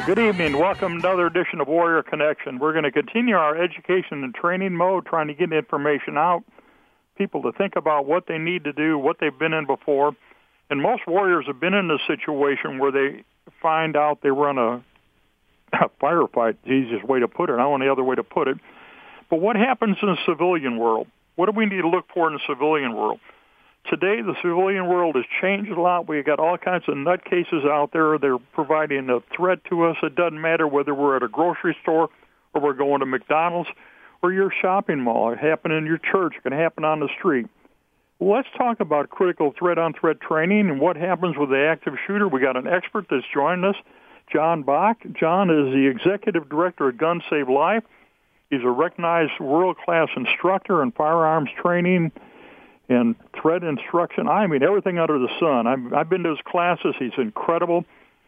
Well, good evening. Welcome to another edition of Warrior Connection. We're going to continue our education and training mode, trying to get information out, people to think about what they need to do, what they've been in before. And most warriors have been in a situation where they find out they run a, a firefight, the easiest way to put it. I don't know any other way to put it. But what happens in the civilian world? What do we need to look for in the civilian world? Today, the civilian world has changed a lot. We've got all kinds of nutcases out there. They're providing a threat to us. It doesn't matter whether we're at a grocery store or we're going to McDonald's or your shopping mall. It can happen in your church. It can happen on the street. Let's talk about critical threat-on-threat training and what happens with the active shooter. We got an expert that's joined us, John Boch. John is the executive director at Guns Save Life. He's a recognized world-class instructor in firearms training and threat instruction. I mean, everything under the sun. I've, I've been to his classes. He's incredible.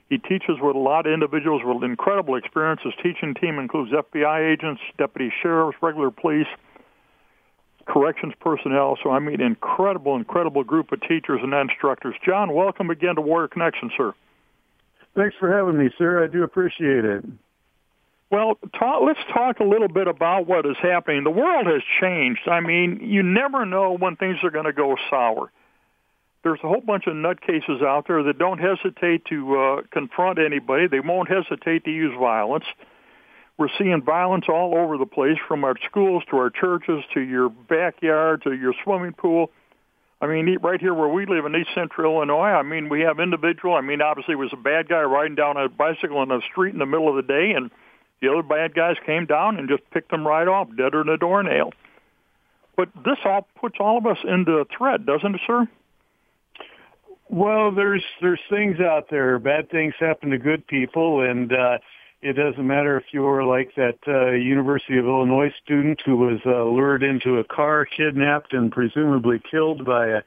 He teaches with a lot of individuals with incredible experience. His teaching team includes FBI agents, deputy sheriffs, regular police, corrections personnel. So I mean, incredible, incredible group of teachers and instructors. John, welcome again to Warrior Connection, sir. Thanks for having me, sir. I do appreciate it. Well, talk, let's talk a little bit about what is happening. The world has changed. I mean, you never know when things are going to go sour. There's a whole bunch of nutcases out there that don't hesitate to uh, confront anybody. They won't hesitate to use violence. We're seeing violence all over the place, from our schools to our churches to your backyard to your swimming pool. I mean, right here where we live in East Central Illinois, I mean, we have individual. I mean, obviously, it was a bad guy riding down a bicycle on the street in the middle of the day, and the other bad guys came down and just picked them right off, deader than a doornail. But this all puts all of us into a threat, doesn't it, sir? Well, there's there's things out there. Bad things happen to good people, and uh, it doesn't matter if you're like that uh, University of Illinois student who was uh, lured into a car, kidnapped, and presumably killed by a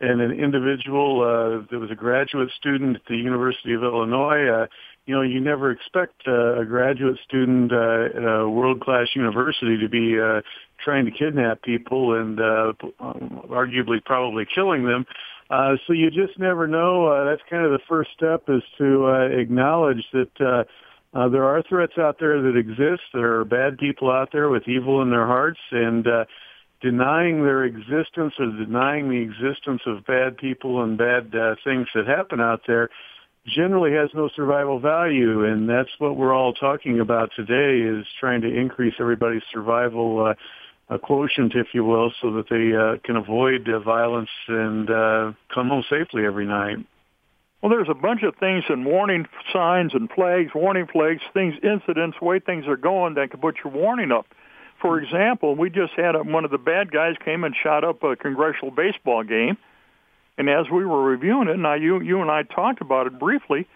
and an individual uh, that was a graduate student at the University of Illinois. Uh, you know, you never expect uh, a graduate student uh, at a world-class university to be uh, trying to kidnap people and uh, arguably probably killing them. Uh, so you just never know. Uh, that's kind of the first step is to uh, acknowledge that uh, uh, there are threats out there that exist. There are bad people out there with evil in their hearts, and uh, denying their existence or denying the existence of bad people and bad uh, things that happen out there generally has no survival value, and that's what we're all talking about today is trying to increase everybody's survival uh, quotient, if you will, so that they uh, can avoid uh, violence and uh, come home safely every night. Well, there's a bunch of things and warning signs and flags, warning flags, things, incidents, way things are going that can put your warning up. For example, we just had a, one of the bad guys came and shot up a congressional baseball game and as we were reviewing it, and now you you and I talked about it briefly.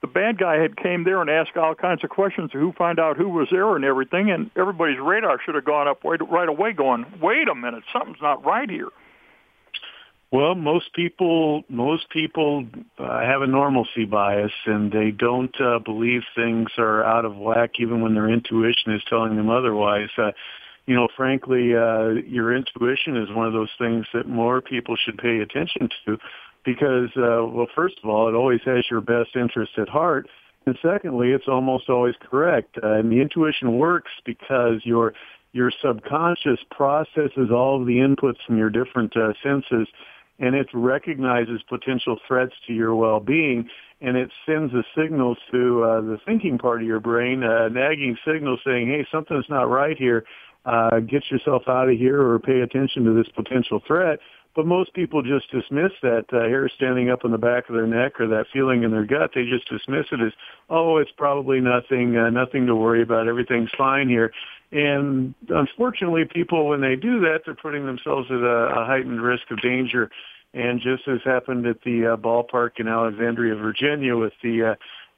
The bad guy had came there and asked all kinds of questions to who find out who was there and everything, and everybody's radar should have gone up right, right away, going, "Wait a minute, something's not right here." Well, most people most people uh, have a normalcy bias, and they don't uh, believe things are out of whack, even when their intuition is telling them otherwise. Uh, you know, frankly, uh, your intuition is one of those things that more people should pay attention to because, uh, well, first of all, it always has your best interest at heart. And secondly, it's almost always correct. Uh, and the intuition works because your, your subconscious processes all of the inputs from your different uh, senses and it recognizes potential threats to your well-being and it sends a signal to uh, the thinking part of your brain, a nagging signal saying, hey, something's not right here uh, get yourself out of here or pay attention to this potential threat. But most people just dismiss that uh, hair standing up on the back of their neck or that feeling in their gut. They just dismiss it as, oh, it's probably nothing, uh, nothing to worry about. Everything's fine here. And unfortunately, people, when they do that, they're putting themselves at a, a heightened risk of danger. And just as happened at the uh, ballpark in Alexandria, Virginia, with the uh,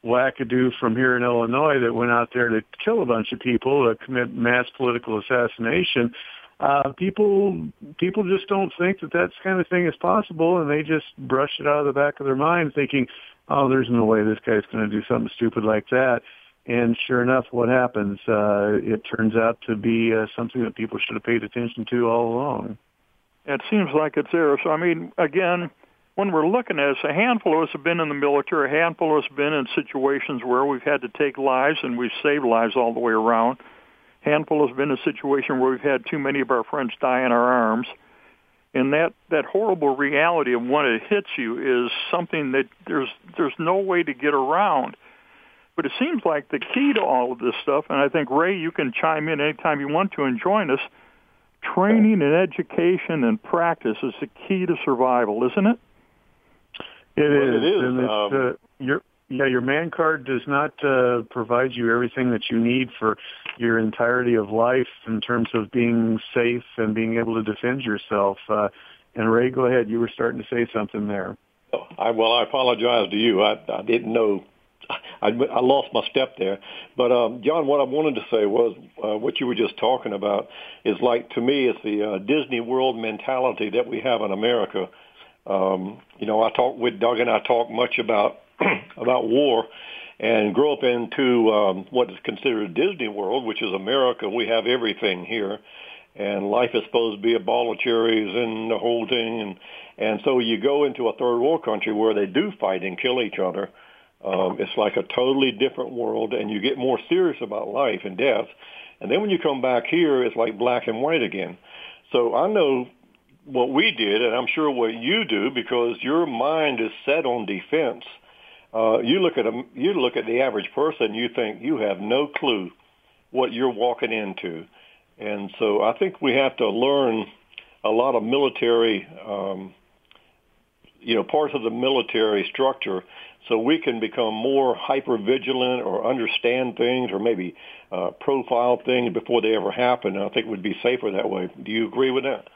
wackadoo from here in Illinois that went out there to kill a bunch of people, to commit mass political assassination. Uh, people people just don't think that that kind of thing is possible, and they just brush it out of the back of their mind, thinking, "Oh, there's no way this guy's going to do something stupid like that." And sure enough, what happens? Uh, it turns out to be uh, something that people should have paid attention to all along. It seems like it's there. So, I mean, again, when we're looking at it, a handful of us have been in the military, a handful of us have been in situations where we've had to take lives and we've saved lives all the way around. A handful has been in a situation where we've had too many of our friends die in our arms. And that, that horrible reality of when it hits you is something that there's there's no way to get around. But it seems like the key to all of this stuff, and I think Ray, you can chime in anytime you want to and join us. Training and education and practice is the key to survival, isn't it? It is. It is. And it's, um, uh, your yeah, your man card does not uh, provide you everything that you need for your entirety of life in terms of being safe and being able to defend yourself. Uh, and Ray, go ahead. You were starting to say something there. Oh, I, well, I apologize to you. I, I didn't know. I, I lost my step there. But um, John, what I wanted to say was uh, what you were just talking about is like to me, it's the uh, Disney World mentality that we have in America um, you know, I talk with Doug and I talk much about about war and grow up into um, what is considered Disney World, which is America. We have everything here, and life is supposed to be a ball of cherries and the whole thing. And and so you go into a third world country where they do fight and kill each other. Um, it's like a totally different world, and you get more serious about life and death. And then when you come back here, it's like black and white again. So I know what we did, and I'm sure what you do, because your mind is set on defense. Uh, you look at a, you look at the average person, you think you have no clue what you're walking into, and so I think we have to learn a lot of military, um, you know, parts of the military structure, so we can become more hyper vigilant or understand things, or maybe uh, profile things before they ever happen. I think it would be safer that way. Do you agree with that?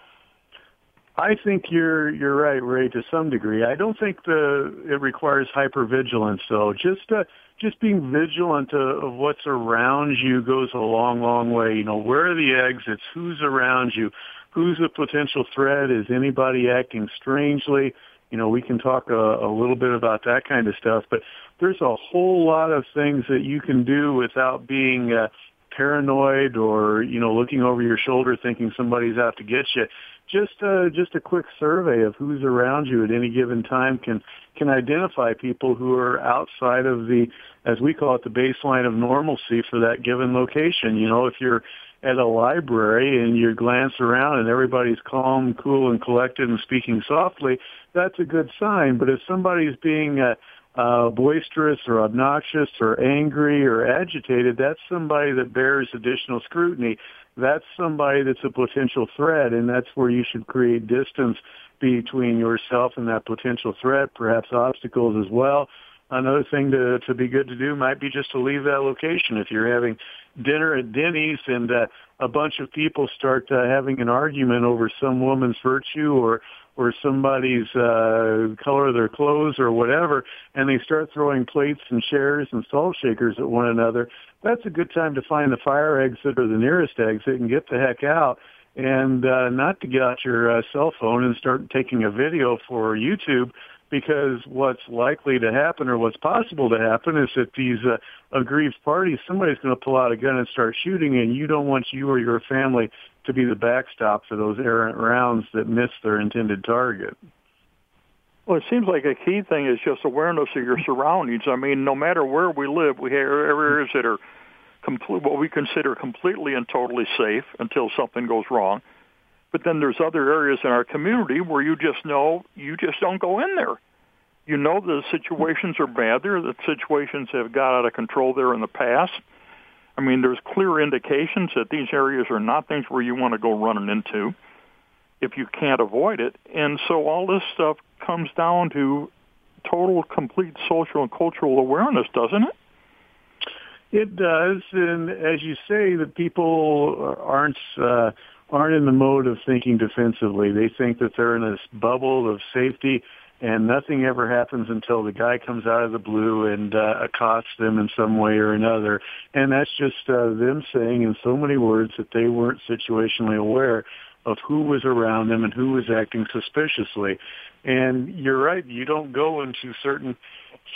I think you're you're right, Ray, to some degree. I don't think the it requires hypervigilance though. Just uh, just being vigilant of, of what's around you goes a long, long way. You know, where are the exits? Who's around you? Who's a potential threat? Is anybody acting strangely? You know, we can talk a, a little bit about that kind of stuff, but there's a whole lot of things that you can do without being uh, paranoid or you know looking over your shoulder thinking somebody's out to get you. Just uh, just a quick survey of who's around you at any given time can can identify people who are outside of the as we call it the baseline of normalcy for that given location. You know if you're at a library and you glance around and everybody's calm cool and collected and speaking softly that's a good sign. But if somebody's being uh, uh, boisterous or obnoxious or angry or agitated, that's somebody that bears additional scrutiny. That's somebody that's a potential threat, and that's where you should create distance between yourself and that potential threat, perhaps obstacles as well. Another thing to, to be good to do might be just to leave that location. If you're having dinner at Denny's and uh, a bunch of people start uh, having an argument over some woman's virtue or or somebody's uh, color of their clothes or whatever, and they start throwing plates and chairs and salt shakers at one another, that's a good time to find the fire exit or the nearest exit and get the heck out and uh, not to get out your uh, cell phone and start taking a video for YouTube because what's likely to happen or what's possible to happen is that these uh, aggrieved parties, somebody's going to pull out a gun and start shooting, and you don't want you or your family to be the backstop for those errant rounds that miss their intended target. Well, it seems like a key thing is just awareness of your surroundings. I mean, no matter where we live, we have areas that are complete, what we consider completely and totally safe until something goes wrong. But then there's other areas in our community where you just know you just don't go in there. You know the situations are bad there, the situations have got out of control there in the past, I mean, there's clear indications that these areas are not things where you want to go running into if you can't avoid it. And so all this stuff comes down to total, complete social and cultural awareness, doesn't it? It does, and as you say, the people aren't uh, aren't in the mode of thinking defensively. They think that they're in this bubble of safety and nothing ever happens until the guy comes out of the blue and uh, accosts them in some way or another. And that's just uh, them saying in so many words that they weren't situationally aware of who was around them and who was acting suspiciously. And you're right, you don't go into certain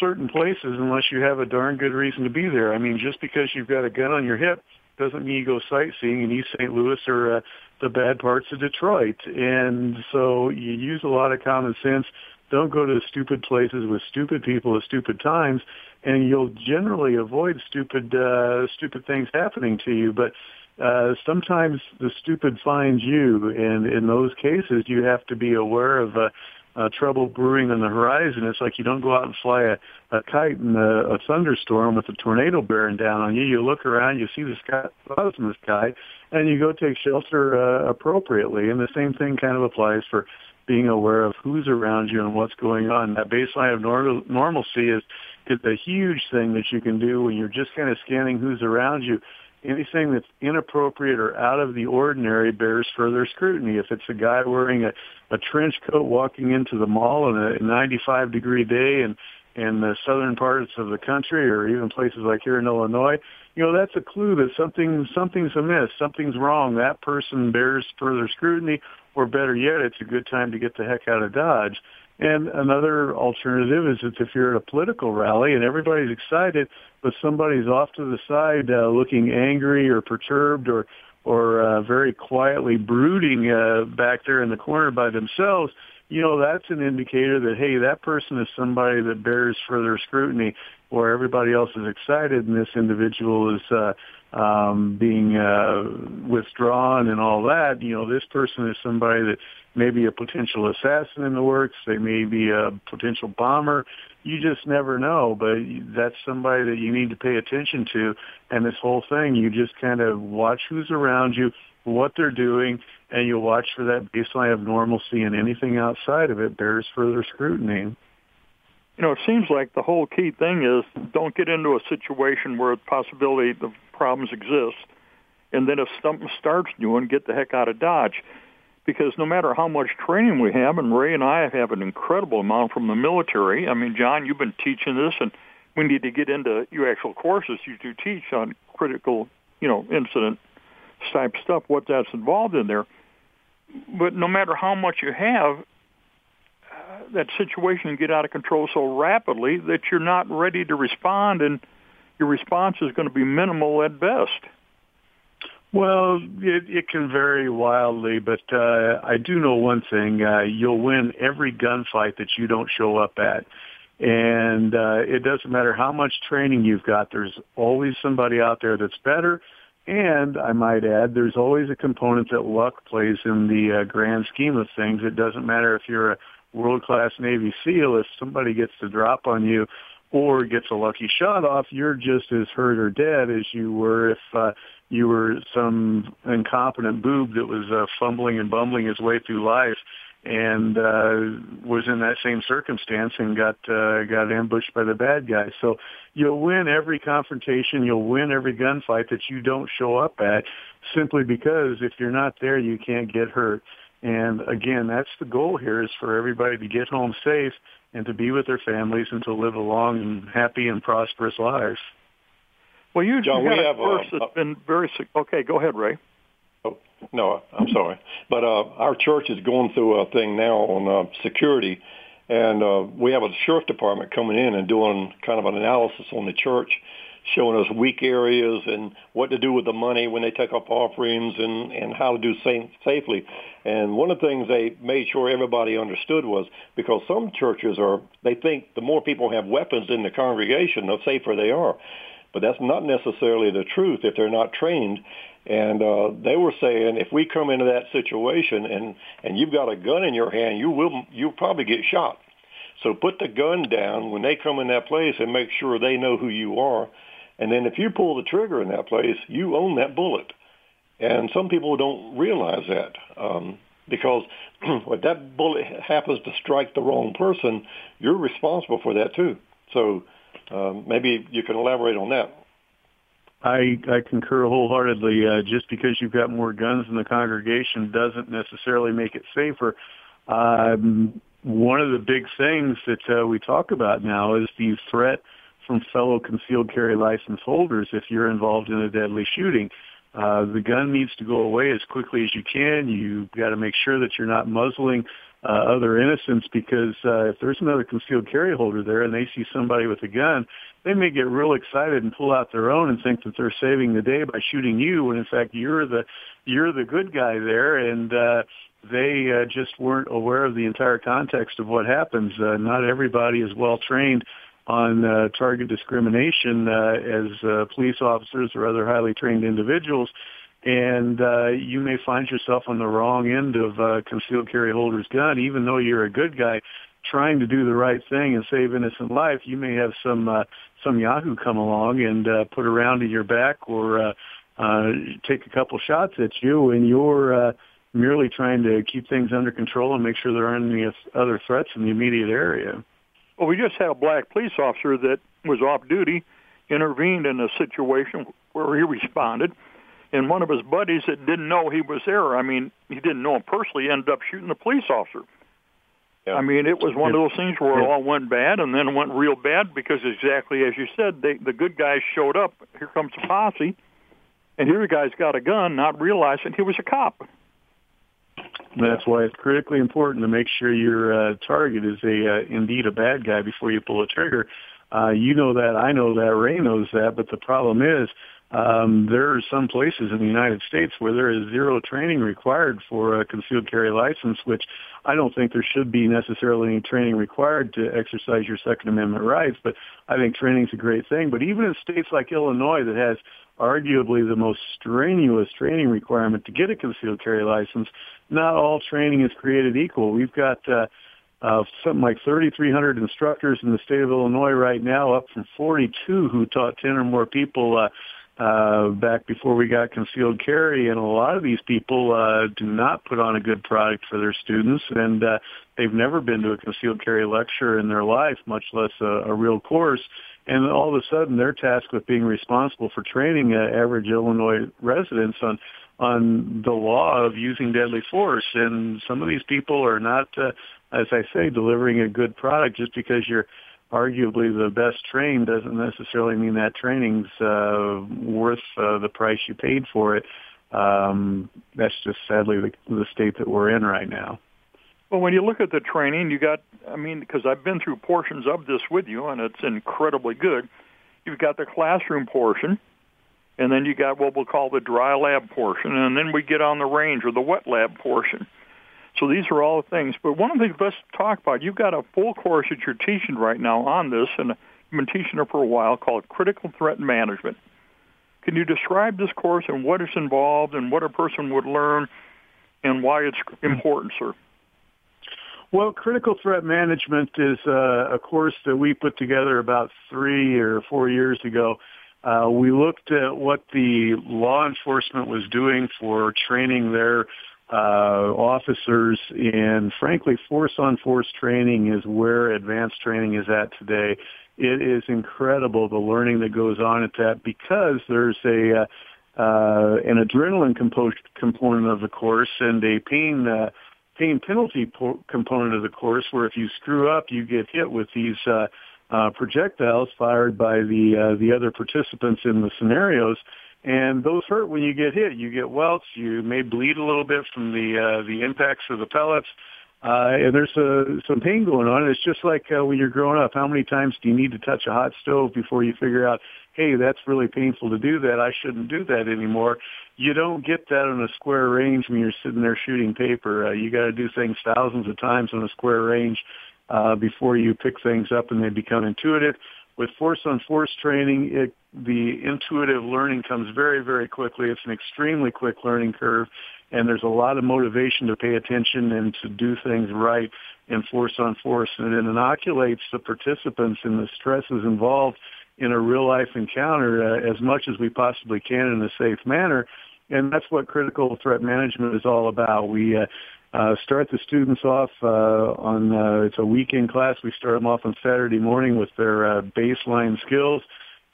certain places unless you have a darn good reason to be there. I mean, just because you've got a gun on your hip doesn't mean you go sightseeing in East St. Louis or uh, the bad parts of Detroit. And so you use a lot of common sense don't go to stupid places with stupid people at stupid times, and you'll generally avoid stupid uh, stupid things happening to you. But uh, sometimes the stupid finds you, and in those cases, you have to be aware of uh, uh, trouble brewing on the horizon. It's like you don't go out and fly a, a kite in a, a thunderstorm with a tornado bearing down on you. You look around, you see the sky, clouds in the sky, and you go take shelter uh, appropriately. And the same thing kind of applies for being aware of who's around you and what's going on. That baseline of normal, normalcy is is a huge thing that you can do when you're just kind of scanning who's around you anything that's inappropriate or out of the ordinary bears further scrutiny. If it's a guy wearing a, a trench coat walking into the mall on a 95 degree day and in the southern parts of the country or even places like here in Illinois, you know, that's a clue that something something's amiss, something's wrong. That person bears further scrutiny, or better yet, it's a good time to get the heck out of Dodge. And another alternative is that if you're at a political rally and everybody's excited, but somebody's off to the side uh, looking angry or perturbed or or uh, very quietly brooding uh, back there in the corner by themselves, you know that's an indicator that hey, that person is somebody that bears further scrutiny. Where everybody else is excited and this individual is uh, um, being uh, withdrawn and all that. You know, this person is somebody that may be a potential assassin in the works. They may be a potential bomber. You just never know, but that's somebody that you need to pay attention to. And this whole thing, you just kind of watch who's around you, what they're doing, and you'll watch for that baseline of normalcy and anything outside of it bears further scrutiny. You know, it seems like the whole key thing is don't get into a situation where the possibility of problems exist, and then if something starts doing, get the heck out of Dodge because no matter how much training we have, and Ray and I have an incredible amount from the military. I mean, John, you've been teaching this, and we need to get into your actual courses you do teach on critical, you know, incident type stuff, what that's involved in there. But no matter how much you have, uh, that situation can get out of control so rapidly that you're not ready to respond, and your response is going to be minimal at best. Well, it, it can vary wildly, but uh, I do know one thing: uh, you'll win every gunfight that you don't show up at, and uh, it doesn't matter how much training you've got. There's always somebody out there that's better, and I might add, there's always a component that luck plays in the uh, grand scheme of things. It doesn't matter if you're a world-class Navy SEAL. If somebody gets to drop on you or gets a lucky shot off, you're just as hurt or dead as you were if uh, you were some incompetent boob that was uh, fumbling and bumbling his way through life and uh was in that same circumstance and got uh got ambushed by the bad guys. So you'll win every confrontation, you'll win every gunfight that you don't show up at simply because if you're not there you can't get hurt. And again, that's the goal here is for everybody to get home safe and to be with their families and to live a long and happy and prosperous life. Well, you, John, you got we a have course uh, that's been very okay. Go ahead, Ray. Oh, no, I'm sorry, but uh, our church is going through a thing now on uh, security, and uh, we have a sheriff department coming in and doing kind of an analysis on the church, showing us weak areas and what to do with the money when they take up offerings and and how to do safe, safely. And one of the things they made sure everybody understood was because some churches are they think the more people have weapons in the congregation, the safer they are but that's not necessarily the truth if they're not trained. And uh, they were saying if we come into that situation and and you've got a gun in your hand, you will you'll probably get shot. So put the gun down when they come in that place and make sure they know who you are. And then if you pull the trigger in that place, you own that bullet. And some people don't realize that um, because if that bullet happens to strike the wrong person, you're responsible for that too. So um, maybe you can elaborate on that. I, I concur wholeheartedly. Uh, just because you've got more guns in the congregation doesn't necessarily make it safer. Um, one of the big things that uh, we talk about now is the threat from fellow concealed carry license holders if you're involved in a deadly shooting. Uh, the gun needs to go away as quickly as you can. You've got to make sure that you're not muzzling uh, other innocents because uh, if there's another concealed carry holder there and they see somebody with a gun, they may get real excited and pull out their own and think that they're saving the day by shooting you when in fact you're the you're the good guy there and uh they uh, just weren't aware of the entire context of what happens. Uh, not everybody is well trained on uh, target discrimination uh, as uh, police officers or other highly trained individuals. And uh, you may find yourself on the wrong end of uh, concealed carry holder's gun, even though you're a good guy trying to do the right thing and save innocent life. You may have some uh, some Yahoo come along and uh, put a round in your back or uh, uh, take a couple shots at you, and you're uh, merely trying to keep things under control and make sure there aren't any other threats in the immediate area. Well, we just had a black police officer that was off duty, intervened in a situation where he responded, and one of his buddies that didn't know he was there, I mean, he didn't know him personally, ended up shooting the police officer. Yeah. I mean, it was one of those things where it all went bad and then went real bad because exactly as you said, they, the good guys showed up. Here comes the posse, and here the guy's got a gun, not realizing he was a cop. That's why it's critically important to make sure your uh, target is a uh, indeed a bad guy before you pull a trigger. Uh, you know that, I know that, Ray knows that, but the problem is um, there are some places in the United States where there is zero training required for a concealed carry license, which I don't think there should be necessarily any training required to exercise your Second Amendment rights. But I think training is a great thing. But even in states like Illinois that has arguably the most strenuous training requirement to get a concealed carry license, not all training is created equal. We've got uh, uh, something like 3,300 instructors in the state of Illinois right now, up from 42 who taught 10 or more people uh, uh, back before we got concealed carry. And a lot of these people uh, do not put on a good product for their students, and uh, they've never been to a concealed carry lecture in their life, much less a, a real course and all of a sudden they're tasked with being responsible for training uh, average Illinois residents on on the law of using deadly force. And some of these people are not, uh, as I say, delivering a good product just because you're arguably the best trained doesn't necessarily mean that training's uh, worth uh, the price you paid for it. Um, that's just sadly the, the state that we're in right now. Well, when you look at the training, you got, I mean, because I've been through portions of this with you, and it's incredibly good. You've got the classroom portion, and then you got what we'll call the dry lab portion, and then we get on the range or the wet lab portion. So these are all things. But one of the things let's talk about, you've got a full course that you're teaching right now on this, and you've been teaching it for a while called Critical Threat Management. Can you describe this course and what is involved and what a person would learn and why it's important, sir? Well, critical threat management is uh, a course that we put together about three or four years ago. Uh, we looked at what the law enforcement was doing for training their uh, officers, and frankly, force-on-force training is where advanced training is at today. It is incredible the learning that goes on at that because there's a uh, uh, an adrenaline compo- component of the course and a pain uh, pain penalty po- component of the course where if you screw up, you get hit with these uh, uh, projectiles fired by the uh, the other participants in the scenarios, and those hurt when you get hit. You get welts. You may bleed a little bit from the uh, the impacts of the pellets. Uh, and there's uh, some pain going on. It's just like uh, when you're growing up. How many times do you need to touch a hot stove before you figure out, hey, that's really painful to do that. I shouldn't do that anymore you don't get that on a square range when you're sitting there shooting paper. Uh, you got to do things thousands of times on a square range uh, before you pick things up and they become intuitive. With force on force training, it, the intuitive learning comes very, very quickly. It's an extremely quick learning curve, and there's a lot of motivation to pay attention and to do things right in force on force, and it inoculates the participants in the stresses involved in a real life encounter uh, as much as we possibly can in a safe manner. And that's what critical threat management is all about. We uh, uh, start the students off uh, on uh, it's a weekend class. We start them off on Saturday morning with their uh, baseline skills,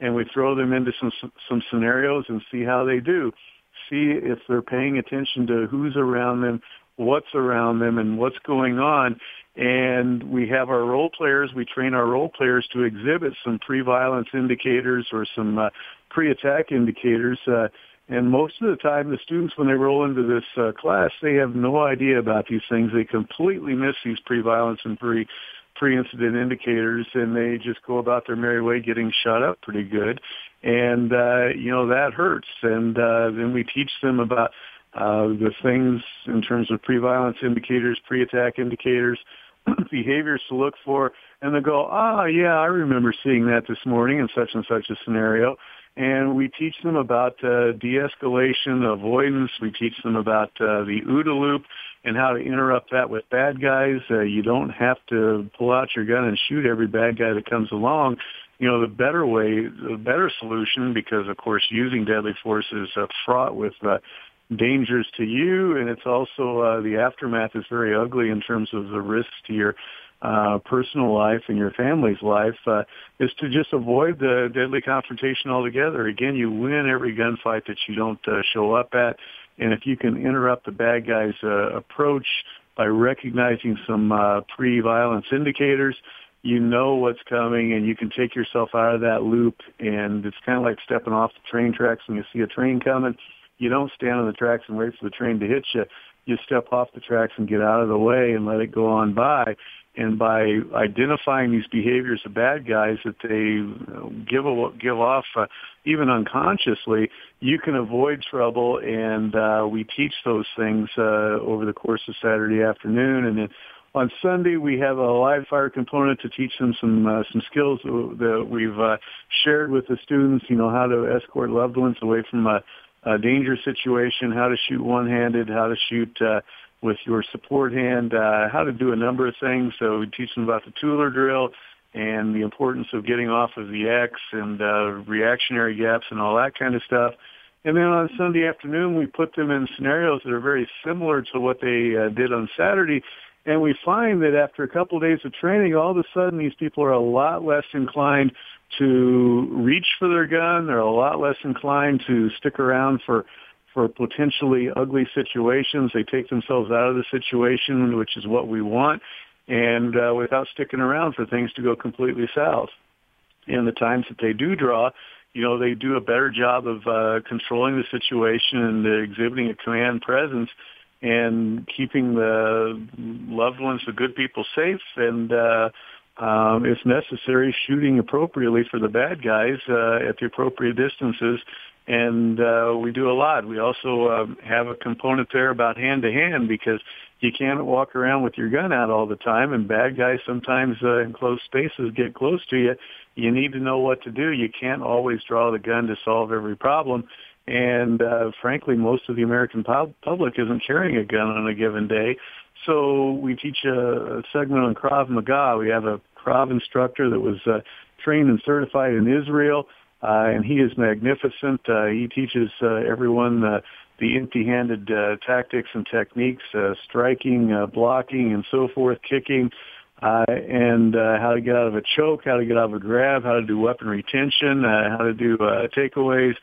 and we throw them into some some scenarios and see how they do. See if they're paying attention to who's around them, what's around them, and what's going on and we have our role players. We train our role players to exhibit some pre-violence indicators or some uh, pre-attack indicators. Uh, and most of the time, the students, when they roll into this uh, class, they have no idea about these things. They completely miss these pre-violence and pre pre-incident indicators, and they just go about their merry way, getting shot up pretty good. And uh, you know that hurts. And uh, then we teach them about uh, the things in terms of pre-violence indicators, pre-attack indicators, behaviors to look for, and they go, ah, yeah, I remember seeing that this morning in such and such a scenario. And we teach them about uh, de-escalation, avoidance. We teach them about uh, the OODA loop and how to interrupt that with bad guys. Uh, you don't have to pull out your gun and shoot every bad guy that comes along. You know, the better way, the better solution, because of course using deadly force is uh, fraught with uh, dangers to you, and it's also uh, the aftermath is very ugly in terms of the risks to your uh, personal life and your family's life uh, is to just avoid the deadly confrontation altogether. Again, you win every gunfight that you don't uh, show up at, and if you can interrupt the bad guy's uh, approach by recognizing some uh, pre-violence indicators, you know what's coming and you can take yourself out of that loop and it's kind of like stepping off the train tracks when you see a train coming you don't stand on the tracks and wait for the train to hit you. You step off the tracks and get out of the way and let it go on by. And by identifying these behaviors of bad guys that they give a, give off, uh, even unconsciously, you can avoid trouble. And uh, we teach those things uh, over the course of Saturday afternoon, and then on Sunday we have a live fire component to teach them some uh, some skills that we've uh, shared with the students. You know how to escort loved ones away from a a dangerous situation, how to shoot one-handed, how to shoot uh, with your support hand, uh, how to do a number of things. So we teach them about the Tueller drill and the importance of getting off of the X and uh, reactionary gaps and all that kind of stuff. And then on Sunday afternoon, we put them in scenarios that are very similar to what they uh, did on Saturday. And we find that after a couple of days of training, all of a sudden these people are a lot less inclined to reach for their gun. They're a lot less inclined to stick around for for potentially ugly situations. They take themselves out of the situation, which is what we want, and uh, without sticking around for things to go completely south. And the times that they do draw, you know, they do a better job of uh, controlling the situation and exhibiting a command presence and keeping the loved ones, the good people, safe and uh, um, if necessary, shooting appropriately for the bad guys uh, at the appropriate distances. And uh, we do a lot. We also uh, have a component there about hand to hand because you can't walk around with your gun out all the time, and bad guys sometimes uh, in close spaces get close to you. You need to know what to do. You can't always draw the gun to solve every problem. And uh, frankly, most of the American pub- public isn't carrying a gun on a given day. So we teach a, a segment on Krav Maga. We have a Krav instructor that was uh, trained and certified in Israel, uh, and he is magnificent. Uh, he teaches uh, everyone uh, the empty-handed uh, tactics and techniques, uh, striking, uh, blocking, and so forth, kicking, uh, and uh, how to get out of a choke, how to get out of a grab, how to do weapon retention, uh, how to do uh, takeaways.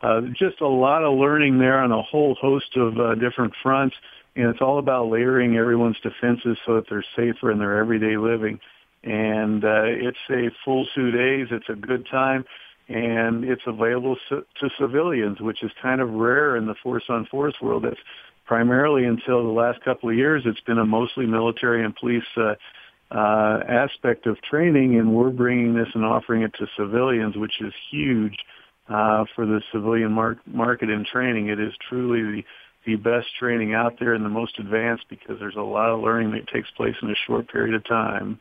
Uh, just a lot of learning there on a whole host of uh, different fronts, and it's all about layering everyone's defenses so that they're safer in their everyday living and uh, it's a full two days. It's a good time, and it's available to civilians, which is kind of rare in the force-on-force world. That's primarily until the last couple of years. It's been a mostly military and police uh, uh, aspect of training, and we're bringing this and offering it to civilians, which is huge uh, for the civilian mar- market in training. It is truly the the best training out there and the most advanced because there's a lot of learning that takes place in a short period of time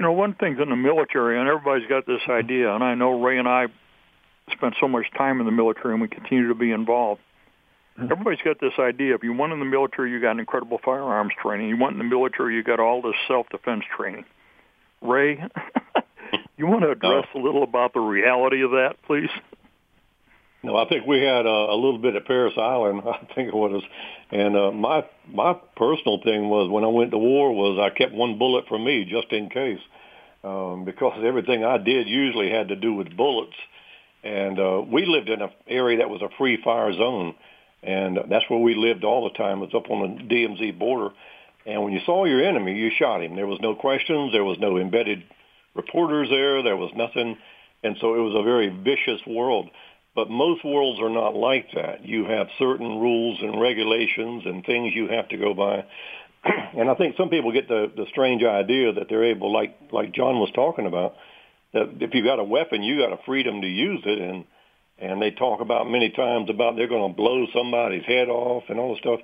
you know, one thing's in the military, and everybody's got this idea, and I know Ray and I spent so much time in the military, and we continue to be involved. Mm-hmm. Everybody's got this idea. If you went in the military, you got incredible firearms training. You went in the military, you got all this self-defense training. Ray, you want to address a little about the reality of that, please? No, I think we had a, a little bit at Parris Island. I think it was, and uh, my my personal thing was when I went to war was I kept one bullet for me just in case, um, because everything I did usually had to do with bullets, and uh, we lived in an area that was a free fire zone, and that's where we lived all the time. It was up on the DMZ border, and when you saw your enemy, you shot him. There was no questions. There was no embedded reporters there. There was nothing, and so it was a very vicious world but most worlds are not like that. You have certain rules and regulations and things you have to go by. and I think some people get the, the strange idea that they're able, like like John was talking about, that if you got a weapon, you got a freedom to use it, and and they talk about many times about they're going to blow somebody's head off and all this stuff.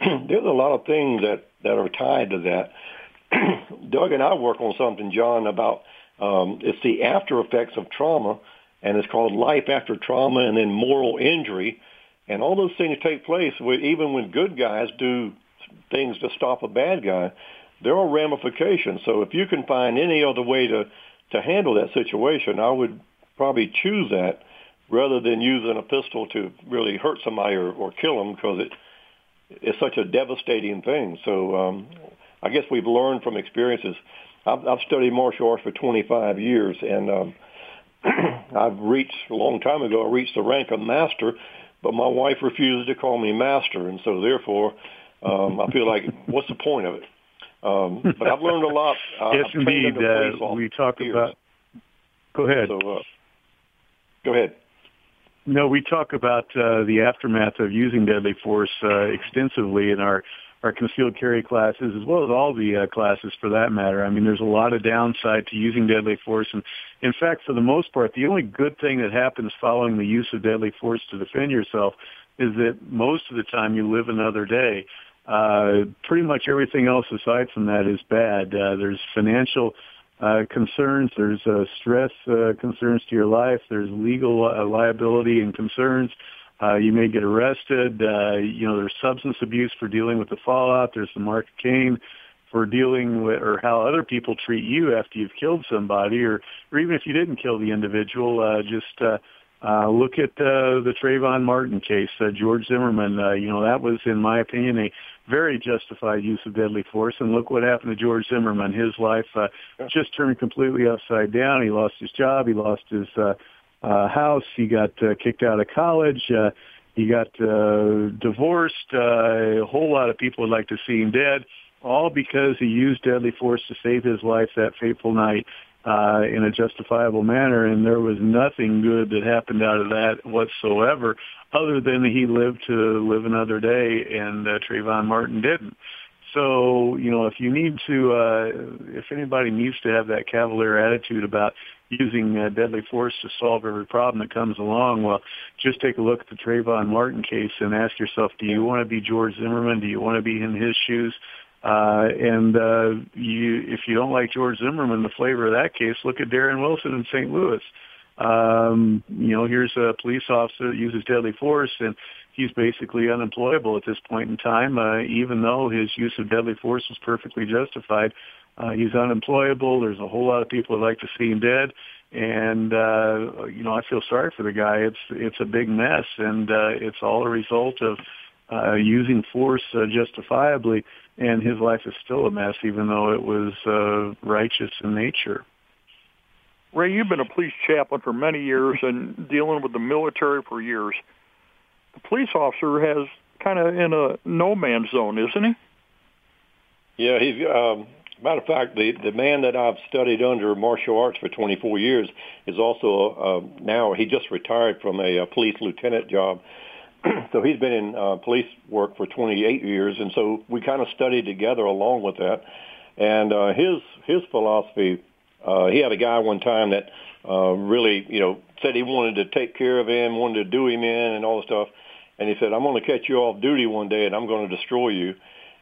There's a lot of things that that are tied to that. Doug and I work on something, John, about um, it's the after effects of trauma, and it's called life after trauma, and then moral injury, and all those things take place. Even when good guys do things to stop a bad guy, there are ramifications. So if you can find any other way to to handle that situation, I would probably choose that rather than using a pistol to really hurt somebody or, or kill them because it it's such a devastating thing. So um, I guess we've learned from experiences. I've, I've studied martial arts for 25 years, and um, I've reached a long time ago. I reached the rank of master, but my wife refused to call me master, and so therefore, um, I feel like what's the point of it? Um, but I've learned a lot. Uh, yes, indeed. Uh, we talk years. about. Go ahead. So, uh, go ahead. No, we talk about uh, the aftermath of using deadly force uh, extensively in our our concealed carry classes, as well as all the uh, classes for that matter. I mean, there's a lot of downside to using deadly force, and in fact, for the most part, the only good thing that happens following the use of deadly force to defend yourself is that most of the time you live another day. Uh, pretty much everything else aside from that is bad. Uh, there's financial uh, concerns. There's uh, stress uh, concerns to your life. There's legal uh, liability and concerns. Uh, you may get arrested. Uh, you know, there's substance abuse for dealing with the fallout. There's the Mark Cain for dealing with, or how other people treat you after you've killed somebody, or, or even if you didn't kill the individual. Uh, just uh, uh, look at uh, the Trayvon Martin case, uh, George Zimmerman. Uh, you know, that was, in my opinion, a very justified use of deadly force. And look what happened to George Zimmerman. His life uh, just turned completely upside down. He lost his job. He lost his uh, uh, house. He got uh, kicked out of college. Uh, he got uh, divorced. Uh, a whole lot of people would like to see him dead, all because he used deadly force to save his life that fateful night uh, in a justifiable manner, and there was nothing good that happened out of that whatsoever, other than he lived to live another day, and uh, Trayvon Martin didn't. So, you know, if you need to, uh, if anybody needs to have that cavalier attitude about using uh, deadly force to solve every problem that comes along, well, just take a look at the Trayvon Martin case and ask yourself, do you want to be George Zimmerman? Do you want to be in his shoes? Uh, and uh, you, if you don't like George Zimmerman, the flavor of that case, look at Darren Wilson in St. Louis. Um, you know, here's a police officer that uses deadly force, and he's basically unemployable at this point in time, uh, even though his use of deadly force was perfectly justified. Uh, he's unemployable. There's a whole lot of people that like to see him dead, and uh, you know, I feel sorry for the guy. It's it's a big mess, and uh, it's all a result of uh, using force uh, justifiably and his life is still a mess, even though it was uh, righteous in nature. Ray, you've been a police chaplain for many years and dealing with the military for years. The police officer has kind of in a no man's zone, isn't he? Yeah, he's. Um, matter of fact, the the man that I've studied under martial arts for 24 years is also uh, now he just retired from a, a police lieutenant job so he's been in uh, police work for 28 years, and so we kind of studied together along with that. And uh, his his philosophy, uh, he had a guy one time that uh, really, you know, said he wanted to take care of him, wanted to do him in, and all the stuff. And he said, "I'm going to catch you off duty one day, and I'm going to destroy you."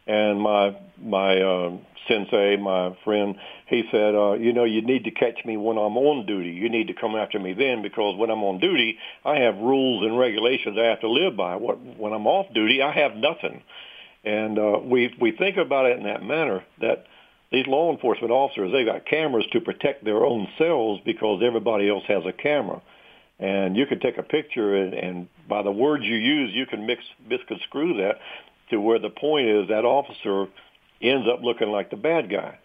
And my my uh, sensei, my friend, he said, uh, you know, you need to catch me when I'm on duty. You need to come after me then because when I'm on duty, I have rules and regulations I have to live by. What, when I'm off duty, I have nothing. And uh, we we think about it in that manner that these law enforcement officers they got cameras to protect their own selves because everybody else has a camera. And you can take a picture and, and by the words you use, you can mix misconstrue that to where the point is that officer ends up looking like the bad guy.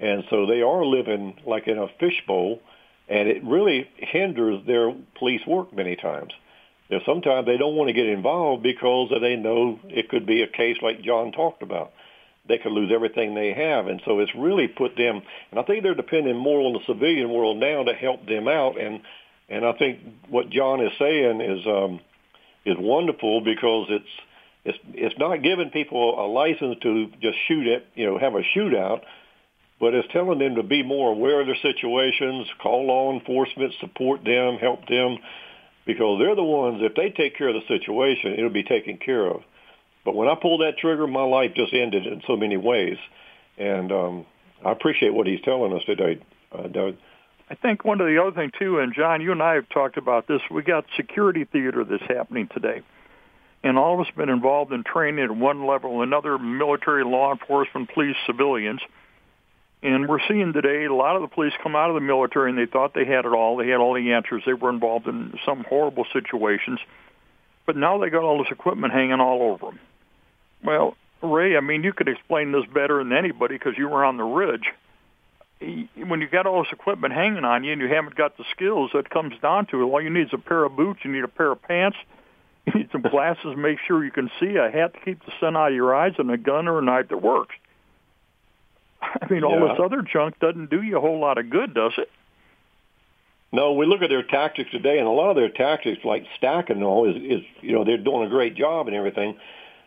And so they are living like in a fishbowl, and it really hinders their police work many times. Sometimes they don't want to get involved because they know it could be a case like John talked about. They could lose everything they have, and so it's really put them. And I think they're depending more on the civilian world now to help them out. And and I think what John is saying is um, is wonderful because it's it's it's not giving people a license to just shoot it, you know, have a shootout, but it's telling them to be more aware of their situations, call law enforcement, support them, help them, because they're the ones. If they take care of the situation, it'll be taken care of. But when I pulled that trigger, my life just ended in so many ways, and um, I appreciate what he's telling us today, uh, Doug. I think one of the other things too, and John, you and I have talked about this. We got security theater that's happening today, and all of us have been involved in training at one level or another: military, law enforcement, police, civilians. And we're seeing today a lot of the police come out of the military and they thought they had it all. They had all the answers. They were involved in some horrible situations. But now they got all this equipment hanging all over them. Well, Ray, I mean, you could explain this better than anybody because you were on the ridge. When you got all this equipment hanging on you and you haven't got the skills, it comes down to it. All you need is a pair of boots. You need a pair of pants. You need some glasses, to make sure you can see, a hat to keep the sun out of your eyes, and a gun or a knife that works. I mean, all this other junk doesn't do you a whole lot of good, does it? No, we look at their tactics today, and a lot of their tactics, like stacking and all, is, is you know they're doing a great job and everything.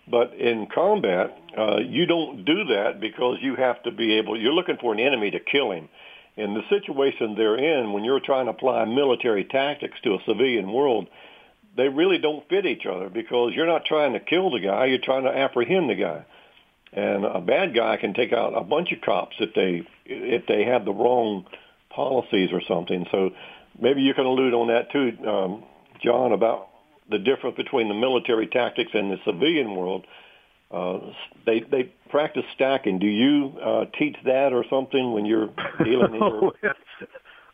But in combat, uh, you don't do that because you have to be able. You're looking for an enemy to kill him. In the situation they're in, when you're trying to apply military tactics to a civilian world, they really don't fit each other because you're not trying to kill the guy. You're trying to apprehend the guy. And a bad guy can take out a bunch of cops if they if they have the wrong policies or something. So maybe you can allude on that too, um, John, about the difference between the military tactics and the civilian world. Uh, they they practice stacking. Do you uh, teach that or something when you're dealing? in your...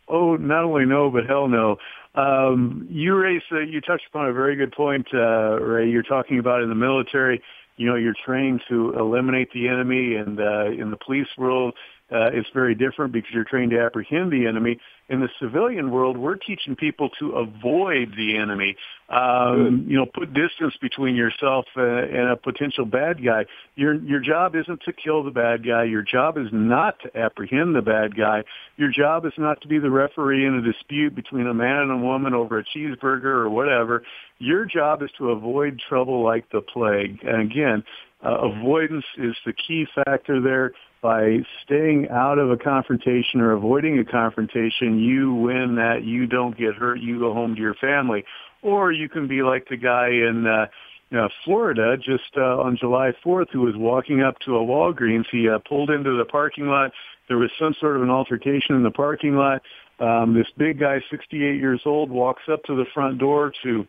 oh, not only no, but hell no. Um, you raised, uh, you touched upon a very good point, uh, Ray. You're talking about in the military you know, you're trained to eliminate the enemy, and uh, in the police world, uh, it's very different because you're trained to apprehend the enemy. In the civilian world, we're teaching people to avoid the enemy. Um, you know, put distance between yourself uh, and a potential bad guy. Your your job isn't to kill the bad guy. Your job is not to apprehend the bad guy. Your job is not to be the referee in a dispute between a man and a woman over a cheeseburger or whatever. Your job is to avoid trouble like the plague. And again, uh, avoidance is the key factor there by staying out of a confrontation or avoiding a confrontation, you win that. You don't get hurt. You go home to your family. Or you can be like the guy in uh, uh, Florida just uh, on July 4th who was walking up to a Walgreens. He uh, pulled into the parking lot. There was some sort of an altercation in the parking lot. Um, this big guy, 68 years old, walks up to the front door to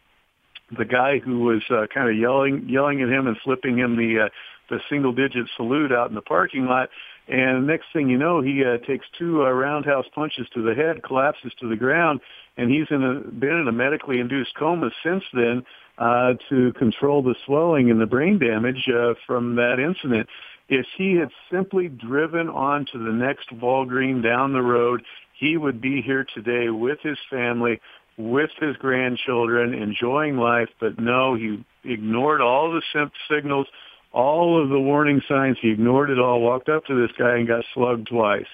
the guy who was uh, kind of yelling yelling at him and flipping him the uh, the single digit salute out in the parking lot. And next thing you know, he uh, takes two uh, roundhouse punches to the head, collapses to the ground, and he's in a, been in a medically induced coma since then uh, to control the swelling and the brain damage uh, from that incident. If he had simply driven on to the next Walgreen down the road, he would be here today with his family, with his grandchildren, enjoying life. But no, he ignored all the signals all of the warning signs. He ignored it all, walked up to this guy and got slugged twice.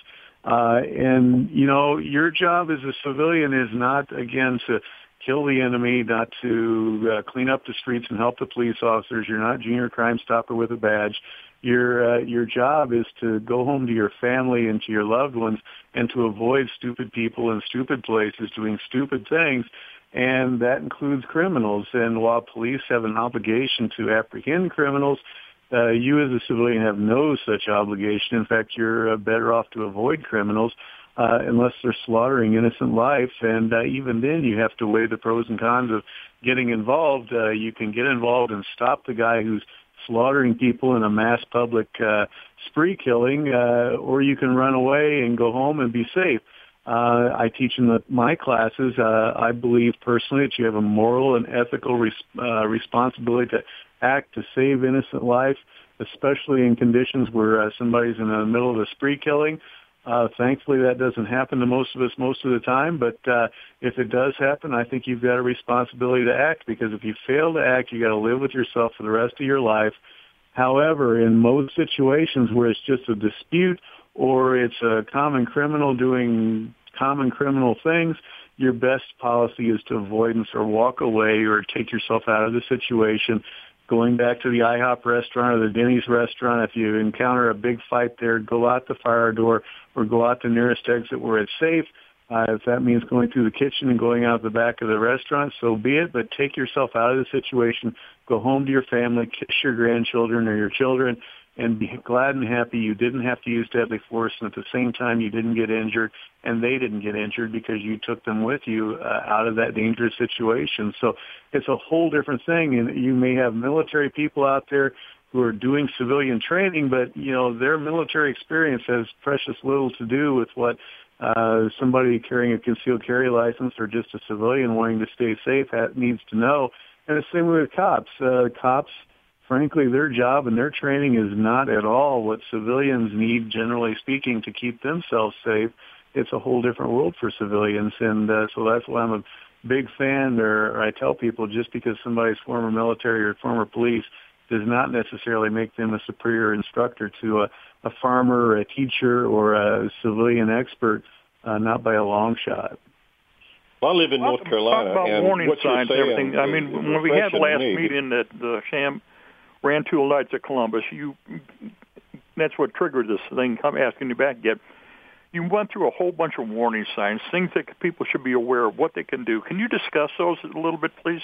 Uh, and, you know, your job as a civilian is not, again, to kill the enemy, not to uh, clean up the streets and help the police officers. You're not junior crime stopper with a badge. Your uh, your job is to go home to your family and to your loved ones and to avoid stupid people in stupid places doing stupid things and that includes criminals. And while police have an obligation to apprehend criminals, uh, you as a civilian have no such obligation. In fact, you're uh, better off to avoid criminals uh, unless they're slaughtering innocent life. And uh, even then, you have to weigh the pros and cons of getting involved. Uh, you can get involved and stop the guy who's slaughtering people in a mass public uh, spree killing, uh, or you can run away and go home and be safe. Uh, I teach in the, my classes. Uh, I believe personally that you have a moral and ethical res- uh, responsibility to act to save innocent life, especially in conditions where uh, somebody's in the middle of a spree killing. Uh, thankfully, that doesn't happen to most of us most of the time. But uh, if it does happen, I think you've got a responsibility to act because if you fail to act, you got to live with yourself for the rest of your life. However, in most situations where it's just a dispute or it's a common criminal doing common criminal things, your best policy is to avoidance or walk away or take yourself out of the situation going back to the IHOP restaurant or the Denny's restaurant, if you encounter a big fight there, go out the fire door or go out the nearest exit where it's safe. Uh, if that means going through the kitchen and going out the back of the restaurant, so be it. But take yourself out of the situation. Go home to your family, kiss your grandchildren or your children, and be glad and happy you didn't have to use deadly force, and at the same time you didn't get injured, and they didn't get injured because you took them with you uh, out of that dangerous situation. So it's a whole different thing, and you may have military people out there who are doing civilian training, but you know their military experience has precious little to do with what uh, somebody carrying a concealed carry license or just a civilian wanting to stay safe needs to know. And the same way with cops. Uh, cops, frankly, their job and their training is not at all what civilians need, generally speaking, to keep themselves safe. It's a whole different world for civilians, and uh, so that's why I'm a big fan. Or, or I tell people, just because somebody's former military or former police does not necessarily make them a superior instructor to a a farmer, or a teacher, or a civilian expert, uh, not by a long shot. Well, I live in North Carolina. Talk about and warning signs and everything. I mean, when we had the last me. meeting at the Sham Rantoul Knights at Columbus, you that's what triggered this thing. Come asking you back again. You went through a whole bunch of warning signs, things that people should be aware of, what they can do. Can you discuss those a little bit, please?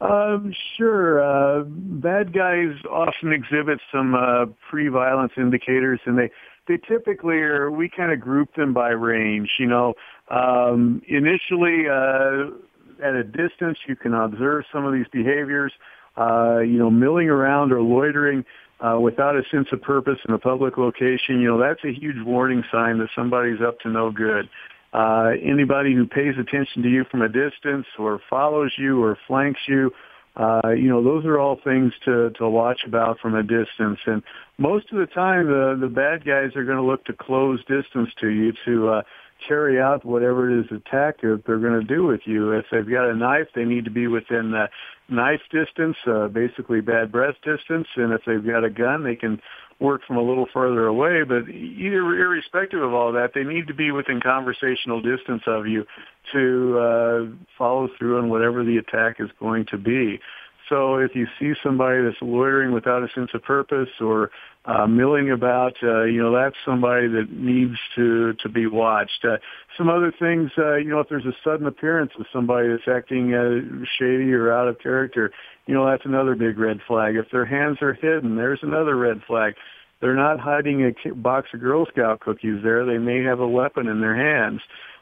Um, sure. Uh, bad guys often exhibit some uh, pre-violence indicators, and they they typically are. We kind of group them by range. You know, um, initially uh, at a distance, you can observe some of these behaviors. Uh, you know, milling around or loitering uh, without a sense of purpose in a public location. You know, that's a huge warning sign that somebody's up to no good. Uh, anybody who pays attention to you from a distance or follows you or flanks you, uh, you know, those are all things to, to watch about from a distance. And most of the time, the, the bad guys are going to look to close distance to you to, uh, carry out whatever it is attack that they're going to do with you. If they've got a knife, they need to be within the knife distance, uh, basically bad breath distance. And if they've got a gun, they can work from a little further away, but either irrespective of all that, they need to be within conversational distance of you to uh, follow through on whatever the attack is going to be. So if you see somebody that's loitering without a sense of purpose or uh, milling about, uh, you know, that's somebody that needs to to be watched. Uh, some other things, uh, you know, if there's a sudden appearance of somebody that's acting uh, shady or out of character, you know, that's another big red flag. If their hands are hidden, there's another red flag. They're not hiding a box of Girl Scout cookies there. They may have a weapon in their hands.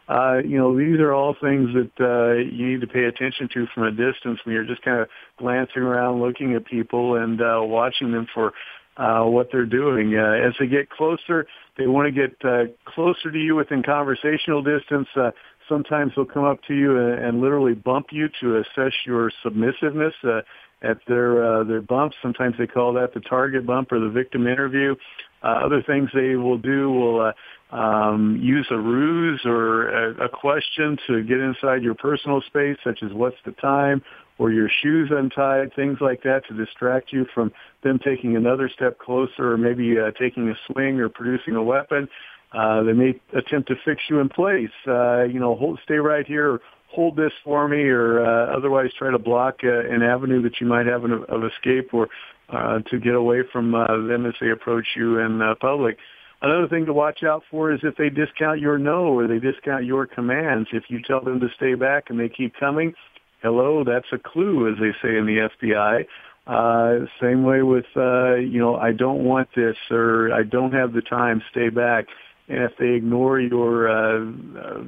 Uh, you know, these are all things that uh, you need to pay attention to from a distance when you're just kind of glancing around, looking at people, and uh, watching them for uh, what they're doing. Uh, as they get closer, they want to get uh, closer to you within conversational distance. Uh, sometimes they'll come up to you and, and literally bump you to assess your submissiveness uh, at their uh, their bumps. Sometimes they call that the target bump or the victim interview. Uh, other things they will do will uh, um, use a ruse or a, a question to get inside your personal space, such as what's the time or your shoes untied, things like that to distract you from them taking another step closer or maybe uh, taking a swing or producing a weapon. Uh, they may attempt to fix you in place. Uh, you know, hold, stay right here, or hold this for me, or uh, otherwise try to block uh, an avenue that you might have of, of escape or uh, to get away from uh, them as they approach you in uh, public. Another thing to watch out for is if they discount your no or they discount your commands. If you tell them to stay back and they keep coming, hello, that's a clue, as they say in the FBI. Uh, same way with, uh, you know, I don't want this or I don't have the time, stay back. And if they ignore your uh, uh,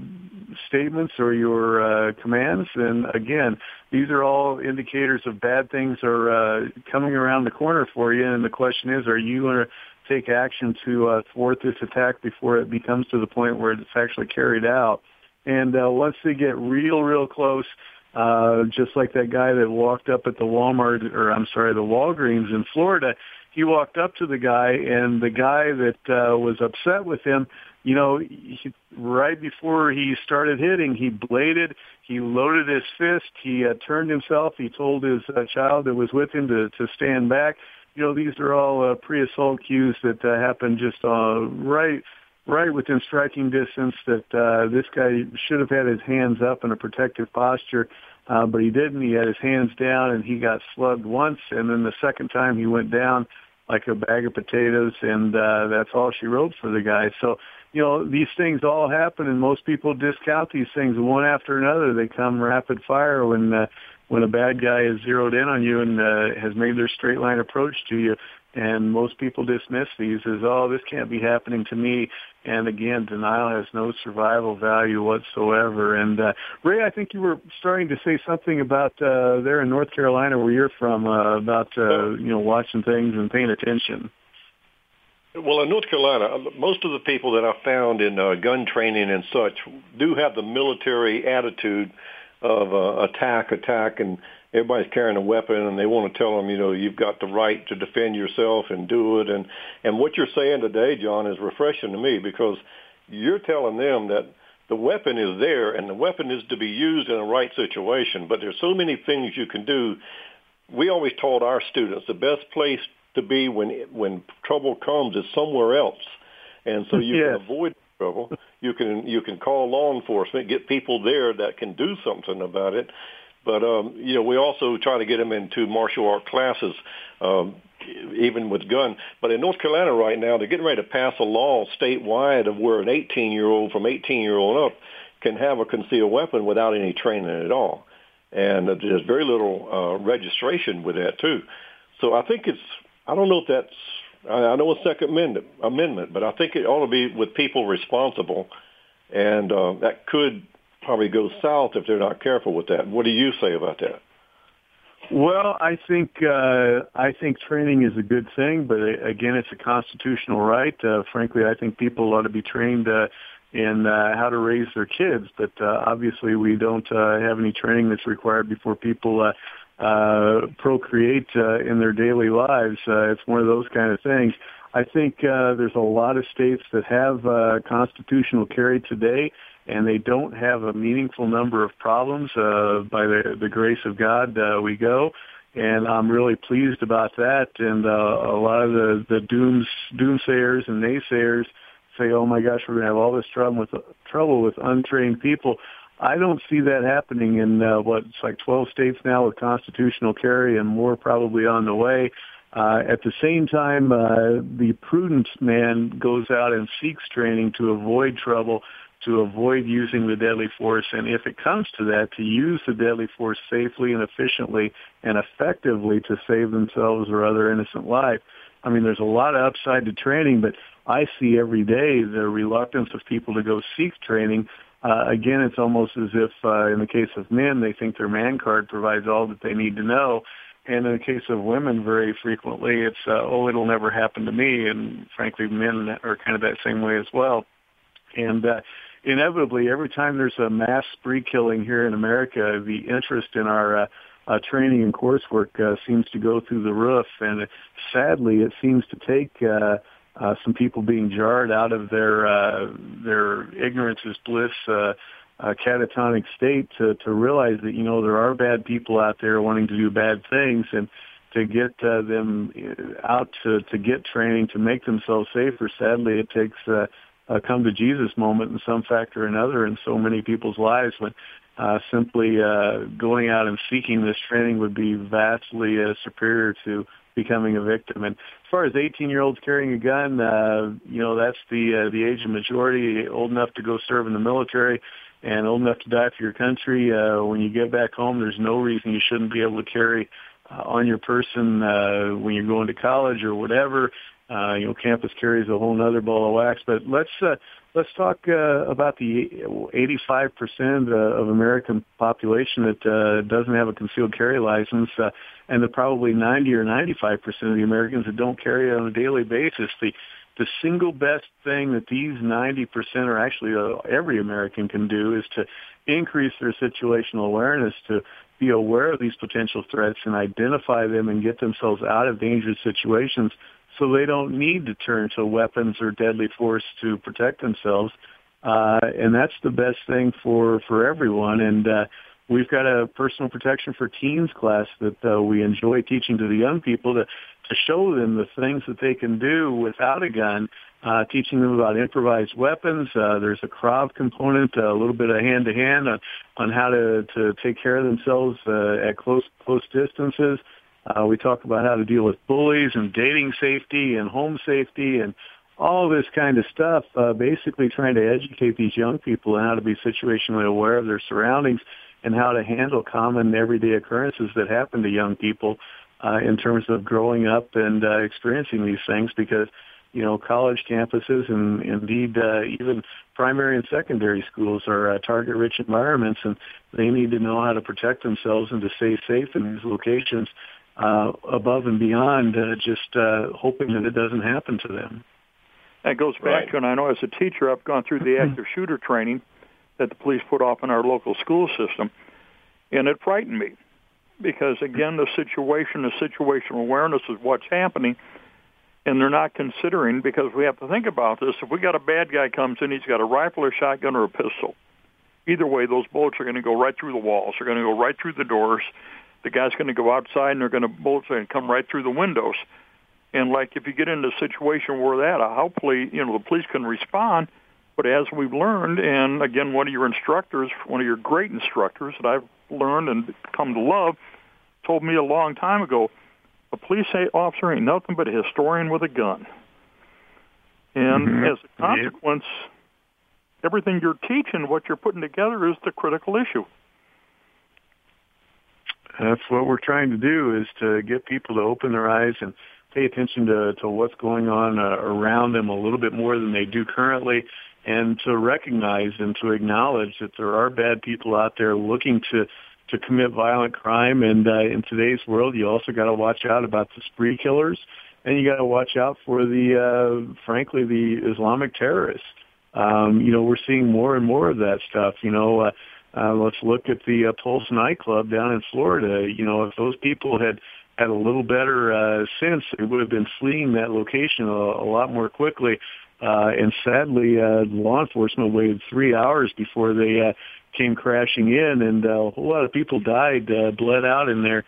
statements or your uh, commands, then again, these are all indicators of bad things are uh, coming around the corner for you. And the question is, are you going to take action to uh, thwart this attack before it becomes to the point where it's actually carried out? And uh, once they get real, real close, uh, just like that guy that walked up at the Walmart, or I'm sorry, the Walgreens in Florida, he walked up to the guy, and the guy that uh, was upset with him, you know, he, right before he started hitting, he bladed, he loaded his fist, he uh, turned himself, he told his uh, child that was with him to, to stand back. You know, these are all uh, pre-assault cues that uh, happen just uh, right right within striking distance that uh, this guy should have had his hands up in a protective posture, uh, but he didn't. He had his hands down and he got slugged once, and then the second time he went down, like a bag of potatoes, and uh, that's all she wrote for the guy. So, you know, these things all happen, and most people discount these things one after another. They come rapid fire when uh, when a bad guy is zeroed in on you and uh, has made their straight line approach to you. And most people dismiss these as, oh, this can't be happening to me. And again, denial has no survival value whatsoever. And uh, Ray, I think you were starting to say something about uh, there in North Carolina, where you're from, uh, about uh, you know watching things and paying attention. Well, in North Carolina, most of the people that I found in uh, gun training and such do have the military attitude of uh, attack, attack, and everybody's carrying a weapon, and they want to tell them, you know, you've got the right to defend yourself and do it. And and what you're saying today, John, is refreshing to me because you're telling them that the weapon is there, and the weapon is to be used in a right situation. But there's so many things you can do. We always told our students the best place to be when when trouble comes is somewhere else, and so you yes. can avoid trouble. You can you can call law enforcement, get people there that can do something about it. But um, you know, we also try to get them into martial art classes, um, even with gun. But in North Carolina right now, they're getting ready to pass a law statewide of where an 18 year old from 18 year old up can have a concealed weapon without any training at all, and there's very little uh, registration with that too. So I think it's I don't know if that's I know a Second Amendment, amendment, but I think it ought to be with people responsible, and uh, that could probably go south if they're not careful with that. What do you say about that? Well, I think uh, I think training is a good thing, but uh, again, it's a constitutional right. Uh, frankly, I think people ought to be trained uh, in uh, how to raise their kids, but uh, obviously, we don't uh, have any training that's required before people uh, uh, procreate uh, in their daily lives. Uh, it's one of those kind of things. I think uh, there's a lot of states that have uh, constitutional carry today, and they don't have a meaningful number of problems. Uh, by the, the grace of God, uh, we go, and I'm really pleased about that. And uh, a lot of the the dooms doomsayers and naysayers say, "Oh my gosh, we're going to have all this trouble with trouble with untrained people." I don't see that happening in uh, what it's like 12 states now with constitutional carry and more probably on the way. Uh, at the same time, uh, the prudent man goes out and seeks training to avoid trouble, to avoid using the deadly force, and if it comes to that, to use the deadly force safely and efficiently and effectively to save themselves or other innocent life. I mean, there's a lot of upside to training, but I see every day the reluctance of people to go seek training uh, again, it's almost as if, uh, in the case of men, they think their man card provides all that they need to know. And in the case of women, very frequently, it's, uh, oh, it'll never happen to me. And frankly, men are kind of that same way as well. And uh, inevitably, every time there's a mass spree killing here in America, the interest in our uh, uh, training and coursework uh, seems to go through the roof. And uh, sadly, it seems to take uh, uh, some people being jarred out of their uh, their ignorance is bliss uh, uh, catatonic state to to realize that you know there are bad people out there wanting to do bad things and to get uh, them uh, out to to get training to make themselves safer. Sadly, it takes uh, a come to Jesus moment in some factor or another in so many people's lives when uh, simply uh, going out and seeking this training would be vastly uh, superior to becoming a victim. And as far as 18 year olds carrying a gun, uh, you know, that's the uh, the age of majority, old enough to go serve in the military and old enough to die for your country. Uh, when you get back home, there's no reason you shouldn't be able to carry uh, on your person uh, when you're going to college or whatever. Uh, you know, campus carries a whole other ball of wax. But let's uh, let's talk uh, about the 85% uh, of American population that uh, doesn't have a concealed carry license, uh, and the probably 90 or 95% of the Americans that don't carry it on a daily basis. The the single best thing that these 90% or actually uh, every American can do is to increase their situational awareness to be aware of these potential threats and identify them and get themselves out of dangerous situations so they don't need to turn to weapons or deadly force to protect themselves. Uh, and that's the best thing for, for everyone. And, uh, we've got a personal protection for teens class that uh, we enjoy teaching to the young people to, to show them the things that they can do without a gun, uh, teaching them about improvised weapons. Uh, there's a Krav component, a little bit of hand to hand on, on how to, to take care of themselves uh, at close, close distances. Uh, we talk about how to deal with bullies and dating safety and home safety and all this kind of stuff, uh, basically trying to educate these young people on how to be situationally aware of their surroundings and how to handle common everyday occurrences that happen to young people uh, in terms of growing up and uh, experiencing these things because you know college campuses and indeed uh, even primary and secondary schools are uh, target rich environments and they need to know how to protect themselves and to stay safe in these locations uh, above and beyond uh, just uh, hoping that it doesn't happen to them. That goes back right. to, and I know as a teacher, I've gone through the active shooter training that the police put off in our local school system, and it frightened me because again, the situation, the situational awareness is what's happening, and they're not considering because we have to think about this. If we got a bad guy comes in, he's got a rifle, or shotgun, or a pistol. Either way, those bullets are going to go right through the walls. They're going to go right through the doors. The guy's going to go outside, and they're going to going to come right through the windows. And like if you get into a situation where that, hopefully, you know, the police can respond but as we've learned, and again, one of your instructors, one of your great instructors that I've learned and come to love, told me a long time ago, a police officer ain't nothing but a historian with a gun. And mm-hmm. as a consequence, everything you're teaching, what you're putting together is the critical issue. That's what we're trying to do is to get people to open their eyes and pay attention to, to what's going on uh, around them a little bit more than they do currently and to recognize and to acknowledge that there are bad people out there looking to to commit violent crime. And uh, in today's world, you also got to watch out about the spree killers, and you got to watch out for the, uh, frankly, the Islamic terrorists. Um, you know, we're seeing more and more of that stuff. You know, uh, uh, let's look at the uh, Pulse nightclub down in Florida. You know, if those people had had a little better uh, sense, they would have been fleeing that location a, a lot more quickly. Uh, and sadly, uh, law enforcement waited three hours before they uh, came crashing in, and uh, a whole lot of people died, uh, bled out in there,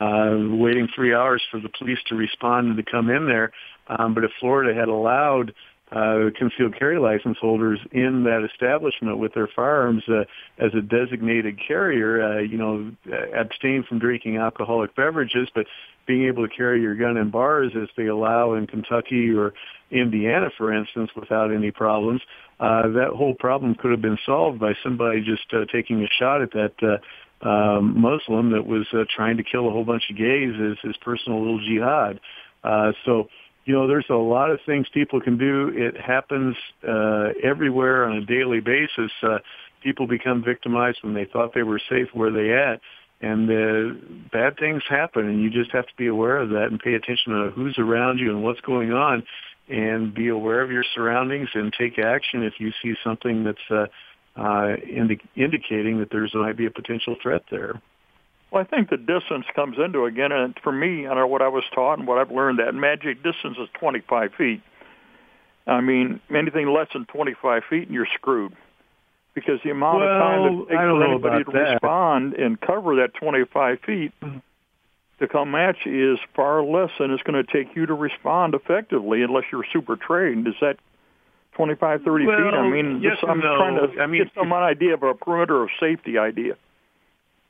uh, waiting three hours for the police to respond and to come in there. Um, but if Florida had allowed uh, concealed carry license holders in that establishment with their firearms uh, as a designated carrier, uh, you know, abstain from drinking alcoholic beverages, but being able to carry your gun in bars as they allow in Kentucky or Indiana, for instance, without any problems, uh, that whole problem could have been solved by somebody just uh, taking a shot at that uh, um, Muslim that was uh, trying to kill a whole bunch of gays as his personal little jihad. Uh, so, you know, there's a lot of things people can do. It happens uh, everywhere on a daily basis. Uh, people become victimized when they thought they were safe where they at and uh, bad things happen and you just have to be aware of that and pay attention to who's around you and what's going on and be aware of your surroundings and take action if you see something that's uh, uh, indi- indicating that there's might be a potential threat there. Well, I think the distance comes into it again, and for me, I don't know what I was taught and what I've learned that magic distance is 25 feet. I mean, anything less than 25 feet, and you're screwed because the amount well, of time it takes for anybody to that. respond and cover that 25 feet mm-hmm. to come at you is far less than it's going to take you to respond effectively unless you're super trained. Is that 25, 30 well, feet? I mean, yes I'm no. trying to I mean, get some idea of a perimeter of safety idea.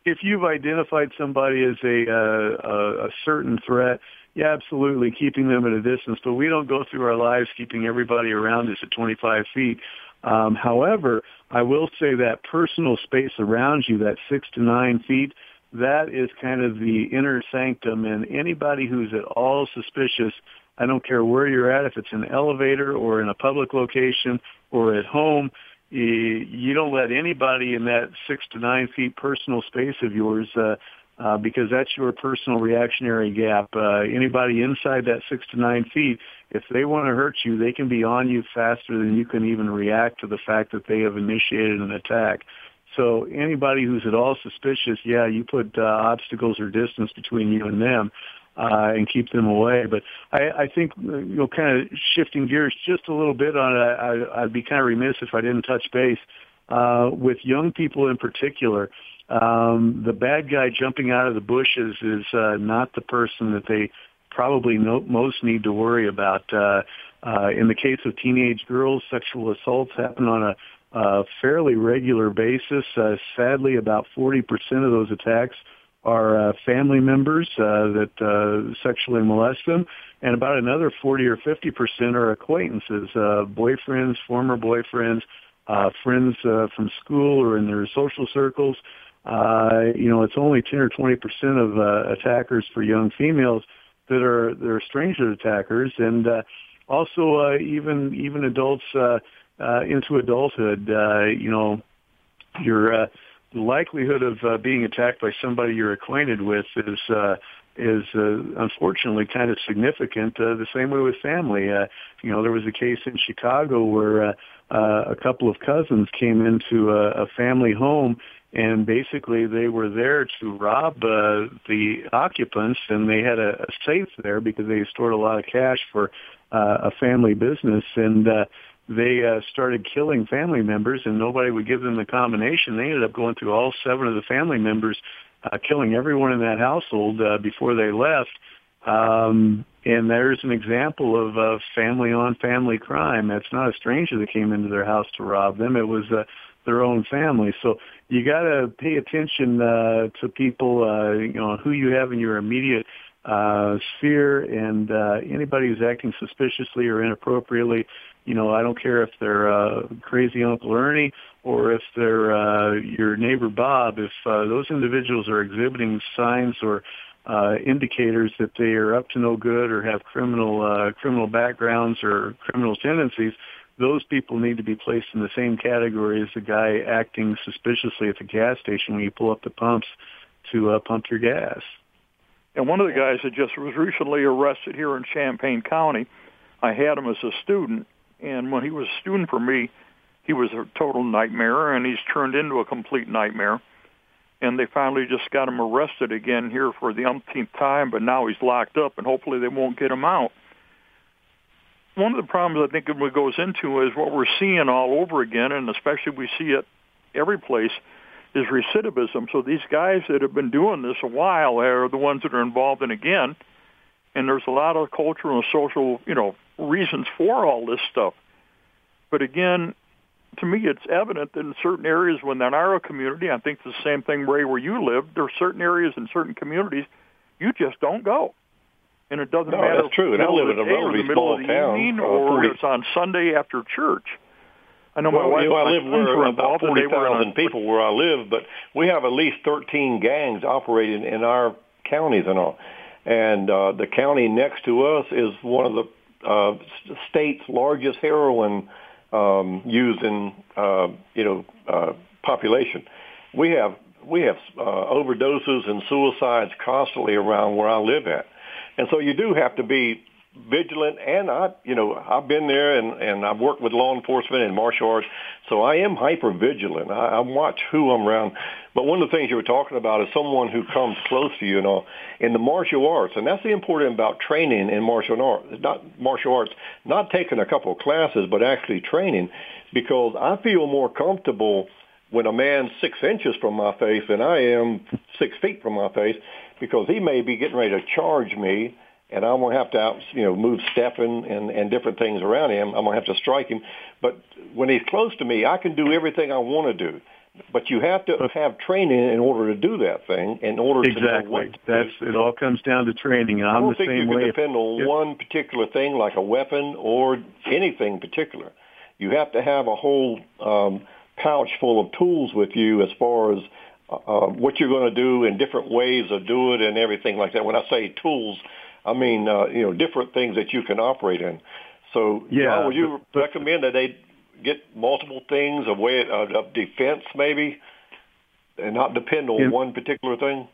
If you've identified somebody as a, uh, a, a certain threat, yeah, absolutely, keeping them at a distance. But we don't go through our lives keeping everybody around us at 25 feet. Um, however, I will say that personal space around you, that six to nine feet, that is kind of the inner sanctum. And anybody who's at all suspicious, I don't care where you're at, if it's an elevator or in a public location or at home, you don't let anybody in that six to nine feet personal space of yours uh, uh, because that's your personal reactionary gap. Uh, anybody inside that six to nine feet, if they want to hurt you, they can be on you faster than you can even react to the fact that they have initiated an attack. So anybody who's at all suspicious, yeah, you put uh, obstacles or distance between you and them. Uh, and keep them away. But I, I think, uh, you know, kind of shifting gears just a little bit on it, I, I'd be kind of remiss if I didn't touch base uh, with young people in particular. Um, the bad guy jumping out of the bushes is uh, not the person that they probably no, most need to worry about. Uh, uh, in the case of teenage girls, sexual assaults happen on a, fairly regular basis. Uh, sadly, about 40% of those attacks are uh, family members uh, that uh, sexually molest them, and about another 40 or 50 percent are acquaintances, uh, boyfriends, former boyfriends, uh, friends uh, from school or in their social circles. Uh, you know, it's only 10 or 20 percent of uh, attackers for young females that are that are stranger attackers, and uh, also uh, even even adults uh, uh, into adulthood. Uh, you know, your uh, likelihood of uh, being attacked by somebody you're acquainted with is uh, is uh, unfortunately kind of significant. Uh, the same way with family. Uh, you know, there was a case in Chicago where uh, uh, a couple of cousins came into a, a family home and basically they were there to rob uh, the occupants and they had a, a safe there because they stored a lot of cash for uh, a family business and uh, they uh, started killing family members and nobody would give them the combination they ended up going through all seven of the family members uh, killing everyone in that household uh, before they left um, and there's an example of uh, family on family crime. That's not a stranger that came into their house to rob them. It was uh, their own family. So you got to pay attention uh, to people, uh, you know, who you have in your immediate uh, sphere, and uh, anybody who's acting suspiciously or inappropriately. You know, I don't care if they're uh, crazy Uncle Ernie or if they're uh, your neighbor Bob. If uh, those individuals are exhibiting signs or uh, indicators that they are up to no good or have criminal uh, criminal backgrounds or criminal tendencies, those people need to be placed in the same category as the guy acting suspiciously at the gas station when you pull up the pumps to uh, pump your gas. And one of the guys that just was recently arrested here in Champaign County, I had him as a student, and when he was a student for me, he was a total nightmare, and he's turned into a complete nightmare. And they finally just got him arrested again here for the umpteenth time, but now he's locked up, and hopefully they won't get him out one of the problems I think it goes into is what we're seeing all over again, and especially we see it every place, is recidivism. So these guys that have been doing this a while are the ones that are involved in again, and there's a lot of cultural and social, you know, reasons for all this stuff. But again, to me, it's evident that in certain areas within our community, I think the same thing, Ray, where you live, there are certain areas in certain communities you just don't go and it doesn't no, matter. that's true. And I live in a relatively small town, evening, uh, or it's on Sunday after church. I know well, my wife. Know, I live where about forty thousand people where I live, but we have at least thirteen gangs operating in our counties and all. And uh, the county next to us is one of the uh, state's largest heroin um, using, uh, you know, uh, population. We have we have uh, overdoses and suicides constantly around where I live at. And so you do have to be vigilant and I, you know, I've been there and, and I've worked with law enforcement and martial arts. So I am hyper vigilant. I, I watch who I'm around. But one of the things you were talking about is someone who comes close to you and all in the martial arts. And that's the important about training in martial arts, not martial arts, not taking a couple of classes, but actually training because I feel more comfortable when a man's six inches from my face than I am six feet from my face because he may be getting ready to charge me and I'm going to have to, out, you know, move stepping and, and different things around him. I'm going to have to strike him. But when he's close to me, I can do everything I want to do. But you have to have training in order to do that thing. In order exactly. to that's do. it. All comes down to training. And I'm I don't the think same you can way. depend on If- one particular thing like a weapon or anything particular. You have to have a whole um, pouch full of tools with you as far as uh, what you're going to do and different ways of do it and everything like that. When I say tools, I mean uh, you know different things that you can operate in. So, Yeah, John, would you but- recommend that they get multiple things of way of, of defense, maybe, and not depend on In- one particular thing?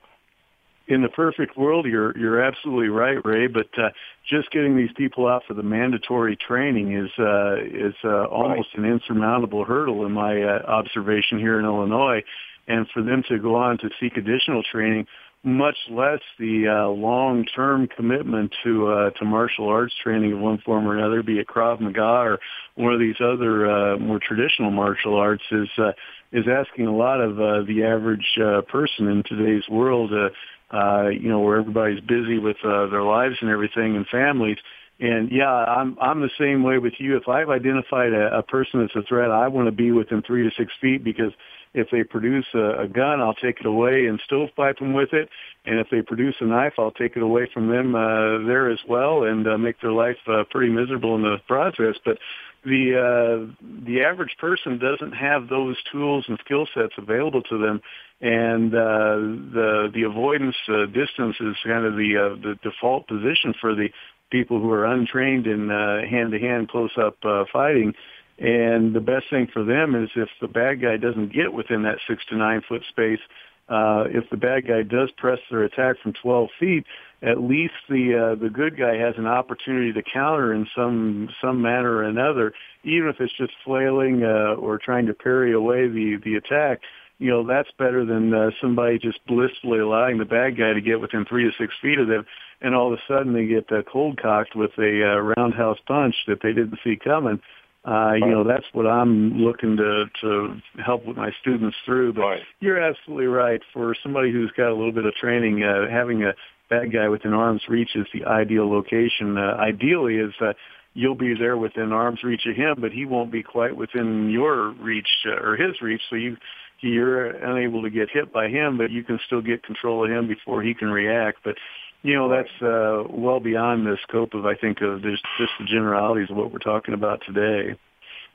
in the perfect world, you're you're absolutely right, Ray. But uh, just getting these people out for the mandatory training is uh, is uh, almost an insurmountable hurdle in my uh, observation here in Illinois. And for them to go on to seek additional training, much less the uh, long-term commitment to uh, to martial arts training of one form or another, be it Krav Maga or one of these other uh, more traditional martial arts, is uh, is asking a lot of uh, the average uh, person in today's world. Uh, uh, you know, where everybody's busy with uh, their lives and everything and families, And yeah, I'm I'm the same way with you. If I've identified a, a person that's a threat, I want to be within three to six feet because if they produce a, a gun, I'll take it away and stovepipe them with it. And if they produce a knife, I'll take it away from them uh, there as well and uh, make their life uh, pretty miserable in the process. But the uh, the average person doesn't have those tools and skill sets available to them, and uh, the the avoidance uh, distance is kind of the uh, the default position for the people who are untrained in hand to hand close up uh, fighting. And the best thing for them is if the bad guy doesn't get within that six to nine foot space, uh, if the bad guy does press their attack from 12 feet, at least the uh, the good guy has an opportunity to counter in some some manner or another, even if it's just flailing uh, or trying to parry away the the attack. You know that's better than uh, somebody just blissfully allowing the bad guy to get within three to six feet of them, and all of a sudden they get uh, cold cocked with a uh, roundhouse punch that they didn't see coming. Uh, you know, that's what I'm looking to to help with my students through. But right. you're absolutely right. For somebody who's got a little bit of training, uh, having a bad guy within arm's reach is the ideal location. Uh, ideally, is uh, you'll be there within arm's reach of him, but he won't be quite within your reach uh, or his reach. So you you're unable to get hit by him, but you can still get control of him before he can react. But you know that's uh, well beyond the scope of I think of just just the generalities of what we're talking about today.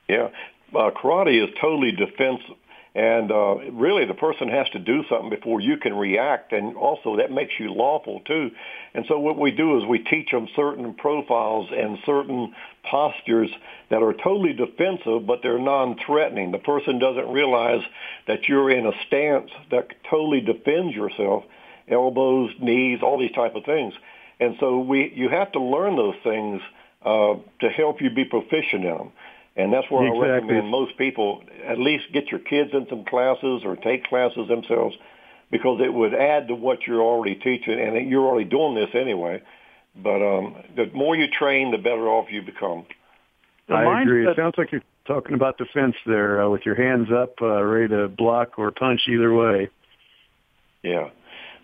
Yeah, uh, karate is totally defensive, and uh, really the person has to do something before you can react, and also that makes you lawful too. And so what we do is we teach them certain profiles and certain postures that are totally defensive, but they're non-threatening. The person doesn't realize that you're in a stance that totally defends yourself elbows, knees, all these type of things. And so we, you have to learn those things uh, to help you be proficient in them. And that's where exactly. I recommend most people at least get your kids in some classes or take classes themselves because it would add to what you're already teaching. And you're already doing this anyway. But um, the more you train, the better off you become. The I agree. It sounds like you're talking about defense there uh, with your hands up, uh, ready to block or punch either way. Yeah.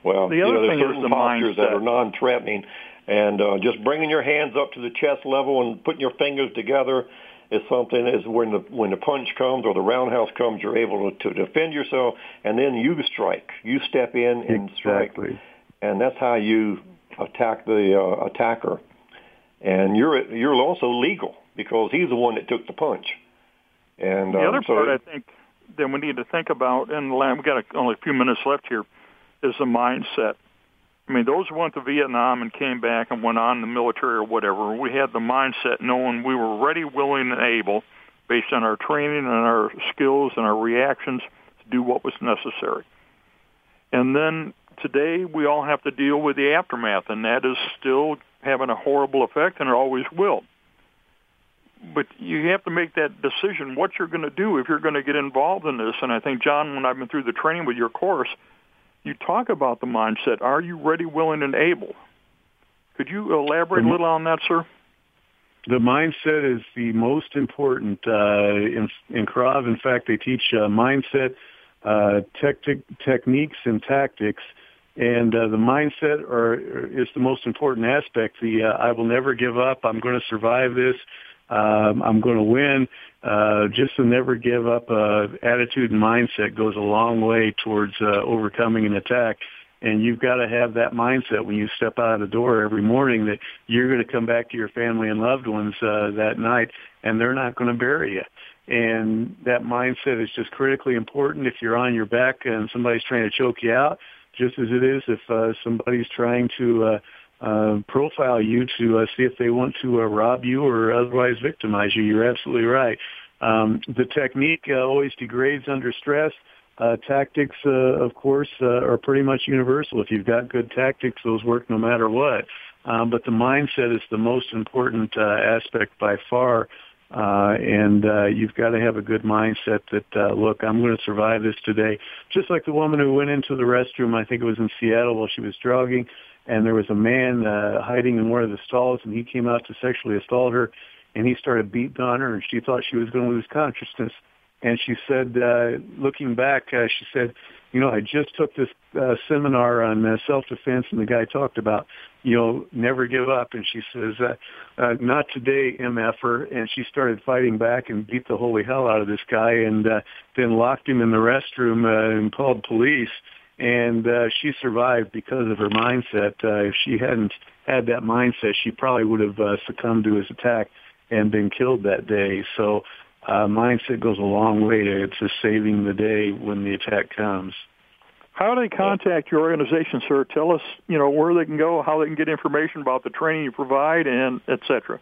Well, the other you know, there's certain the postures mindset. that are non-threatening, and uh, just bringing your hands up to the chest level and putting your fingers together is something. Is when the when the punch comes or the roundhouse comes, you're able to, to defend yourself, and then you strike. You step in and exactly. strike, and that's how you attack the uh, attacker. And you're you're also legal because he's the one that took the punch. And the um, other so part I think that we need to think about, and we've got a, only a few minutes left here is the mindset. I mean, those who went to Vietnam and came back and went on in the military or whatever, we had the mindset knowing we were ready, willing, and able, based on our training and our skills and our reactions, to do what was necessary. And then today we all have to deal with the aftermath, and that is still having a horrible effect, and it always will. But you have to make that decision what you're going to do if you're going to get involved in this. And I think, John, when I've been through the training with your course, you talk about the mindset. Are you ready, willing, and able? Could you elaborate a little on that, sir? The mindset is the most important uh, in, in Krav. In fact, they teach uh, mindset uh, techniques and tactics, and uh, the mindset are, is the most important aspect. The uh, I will never give up. I'm going to survive this. Um, I'm going to win. Uh, just to never give up uh, attitude and mindset goes a long way towards uh, overcoming an attack. And you've got to have that mindset when you step out of the door every morning that you're going to come back to your family and loved ones uh, that night, and they're not going to bury you. And that mindset is just critically important if you're on your back and somebody's trying to choke you out, just as it is if uh, somebody's trying to uh, uh, profile you to uh, see if they want to uh, rob you or otherwise victimize you. You're absolutely right. Um, the technique uh, always degrades under stress. Uh, tactics, uh, of course, uh, are pretty much universal. If you've got good tactics, those work no matter what. Um, but the mindset is the most important uh, aspect by far. Uh, and uh, you've got to have a good mindset that, uh, look, I'm going to survive this today. Just like the woman who went into the restroom, I think it was in Seattle while she was jogging, and there was a man uh, hiding in one of the stalls, and he came out to sexually assault her, and he started beating on her, and she thought she was going to lose consciousness. and she said, uh, looking back, uh, she said, you know, I just took this uh, seminar on uh, self-defense, and the guy talked about, you know, never give up. And she says, uh, uh, not today, MFer. And she started fighting back and beat the holy hell out of this guy, and uh, then locked him in the restroom uh, and called police. And uh, she survived because of her mindset. Uh, if she hadn't had that mindset, she probably would have uh, succumbed to his attack and been killed that day. So uh, mindset goes a long way to, to saving the day when the attack comes. How do they contact your organization, sir? Tell us, you know, where they can go, how they can get information about the training you provide, and et cetera.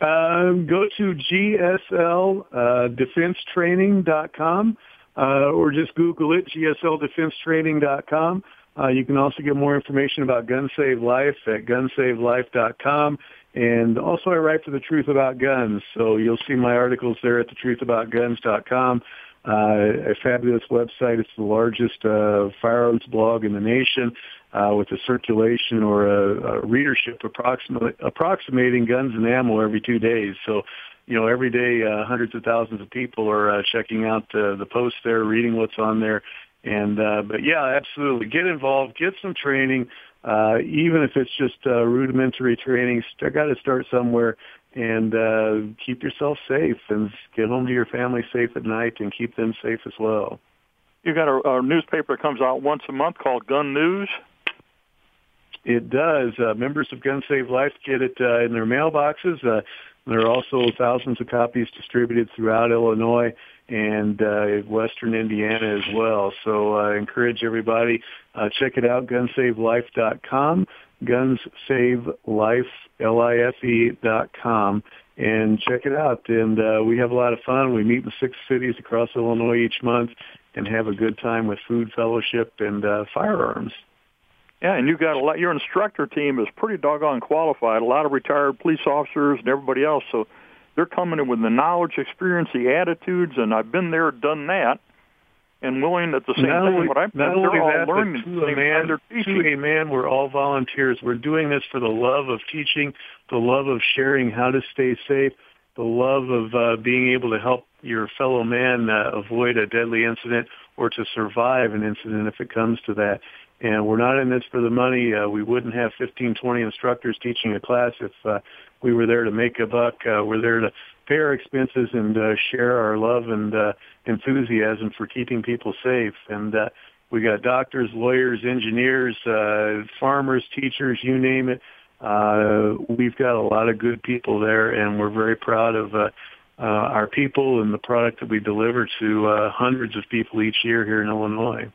Uh, go to gslDefenseTraining.com uh, or just Google it, gslDefenseTraining.com. Uh, you can also get more information about Guns Save Life at gunsavelife.com. And also I write for The Truth About Guns, so you'll see my articles there at thetruthaboutguns.com. Uh, a fabulous website. It's the largest uh, firearms blog in the nation uh, with a circulation or a, a readership approximating guns and ammo every two days. So, you know, every day uh, hundreds of thousands of people are uh, checking out uh, the posts there, reading what's on there. And uh, but yeah, absolutely, get involved, get some training uh, even if it's just uh, rudimentary training, I got to start somewhere and uh, keep yourself safe and get home to your family safe at night and keep them safe as well. You've got a, a newspaper that comes out once a month called Gun News. It does. Uh, members of Guns Save Life get it uh, in their mailboxes. Uh, there are also thousands of copies distributed throughout Illinois and uh, Western Indiana as well. So I uh, encourage everybody uh, check it out, gunsavelife.com, gunsavelife, L-I-F-E dot com, and check it out. And uh, we have a lot of fun. We meet in six cities across Illinois each month and have a good time with food fellowship and uh, firearms. Yeah, and you got a lot. Your instructor team is pretty doggone qualified. A lot of retired police officers and everybody else. So they're coming in with the knowledge, experience, the attitudes, and I've been there, done that, and willing at the same not time. But I'm, not they're only all that, learning to a man, to a man, we're all volunteers. We're doing this for the love of teaching, the love of sharing how to stay safe, the love of uh, being able to help your fellow man uh, avoid a deadly incident or to survive an incident if it comes to that. And we're not in this for the money. Uh, we wouldn't have 15, 20 instructors teaching a class if uh, we were there to make a buck. Uh, we're there to pay our expenses and uh, share our love and uh, enthusiasm for keeping people safe. And uh, we got doctors, lawyers, engineers, uh, farmers, teachers, you name it. Uh, we've got a lot of good people there, and we're very proud of uh, uh, our people and the product that we deliver to uh, hundreds of people each year here in Illinois.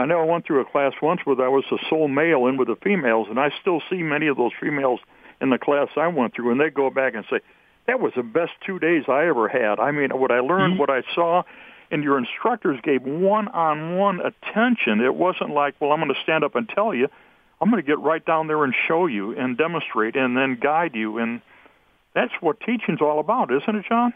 I know I went through a class once where I was the sole male in with the females, and I still see many of those females in the class I went through, and they go back and say, "That was the best two days I ever had." I mean, what I learned, mm-hmm. what I saw, and your instructors gave one-on-one attention. It wasn't like, "Well, I'm going to stand up and tell you." I'm going to get right down there and show you and demonstrate and then guide you, and that's what teaching's all about, isn't it, John?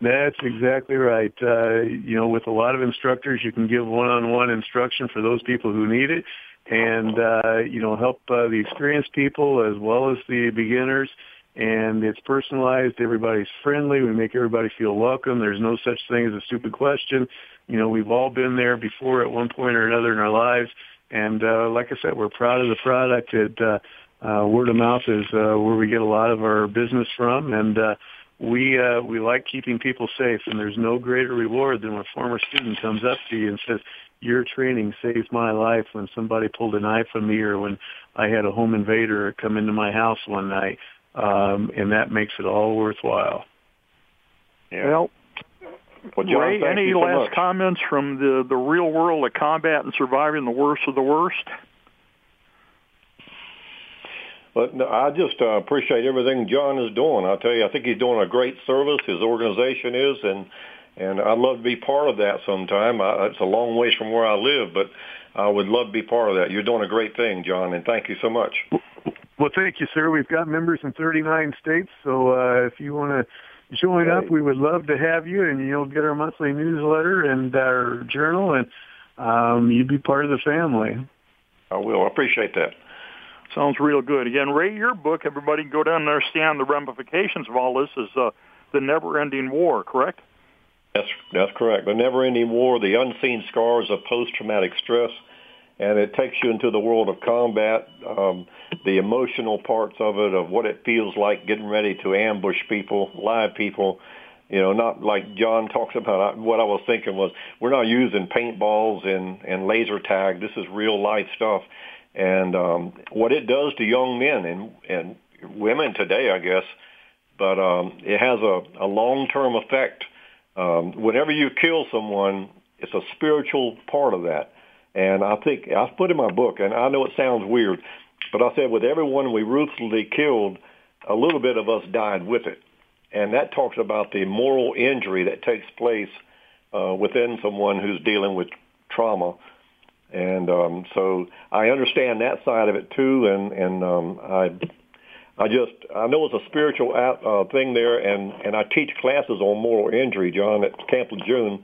That's exactly right. Uh, you know, with a lot of instructors, you can give one-on-one instruction for those people who need it, and uh, you know, help uh, the experienced people as well as the beginners. And it's personalized. Everybody's friendly. We make everybody feel welcome. There's no such thing as a stupid question. You know, we've all been there before at one point or another in our lives. And uh, like I said, we're proud of the product. It, uh, uh, word of mouth is uh, where we get a lot of our business from, and uh, we uh, we like keeping people safe, and there's no greater reward than when a former student comes up to you and says, "Your training saved my life." When somebody pulled a knife on me, or when I had a home invader come into my house one night, um, and that makes it all worthwhile. Yeah. Well, well John, Ray, any so last much. comments from the the real world of combat and surviving the worst of the worst? But no, I just uh, appreciate everything John is doing. I tell you, I think he's doing a great service. His organization is, and and I'd love to be part of that sometime. I, it's a long ways from where I live, but I would love to be part of that. You're doing a great thing, John, and thank you so much. Well, thank you, sir. We've got members in 39 states, so uh, if you want to join up, we would love to have you, and you'll get our monthly newsletter and our journal, and um, you'd be part of the family. I will. I appreciate that. Sounds real good. Again, Ray, your book, everybody go down and understand the ramifications of all this is uh, The Never Ending War, correct? That's that's correct. The never-ending war, the unseen scars of post-traumatic stress, and it takes you into the world of combat, um, the emotional parts of it, of what it feels like getting ready to ambush people, live people. You know, not like John talks about. What I was thinking was, we're not using paintballs and and laser tag. This is real life stuff, and um, what it does to young men and and women today, I guess. But um, it has a, a long-term effect. Um, whenever you kill someone, it's a spiritual part of that. And I think I've put in my book, and I know it sounds weird, but I said with everyone we ruthlessly killed, a little bit of us died with it. And that talks about the moral injury that takes place uh, within someone who's dealing with trauma. And um, so I understand that side of it too, and and um, I I just I know it's a spiritual uh, thing there, and and I teach classes on moral injury, John, at Camp Lejeune,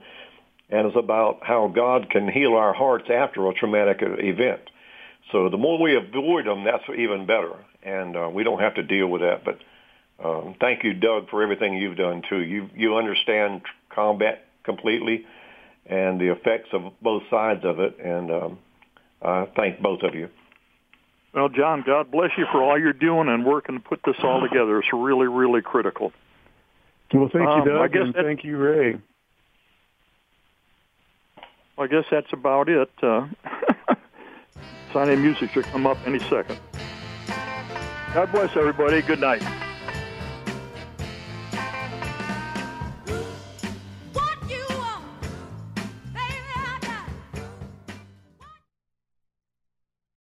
and it's about how God can heal our hearts after a traumatic event. So the more we avoid them, that's even better, and uh, we don't have to deal with that. But um, thank you, Doug, for everything you've done too. You you understand combat completely, and the effects of both sides of it, and um, I thank both of you. Well, John, God bless you for all you're doing and working to put this all together. It's really, really critical. Well, thank you, um, Doug, and thank you, Ray. I guess that's about it. Uh, signing music should come up any second. God bless everybody. Good night.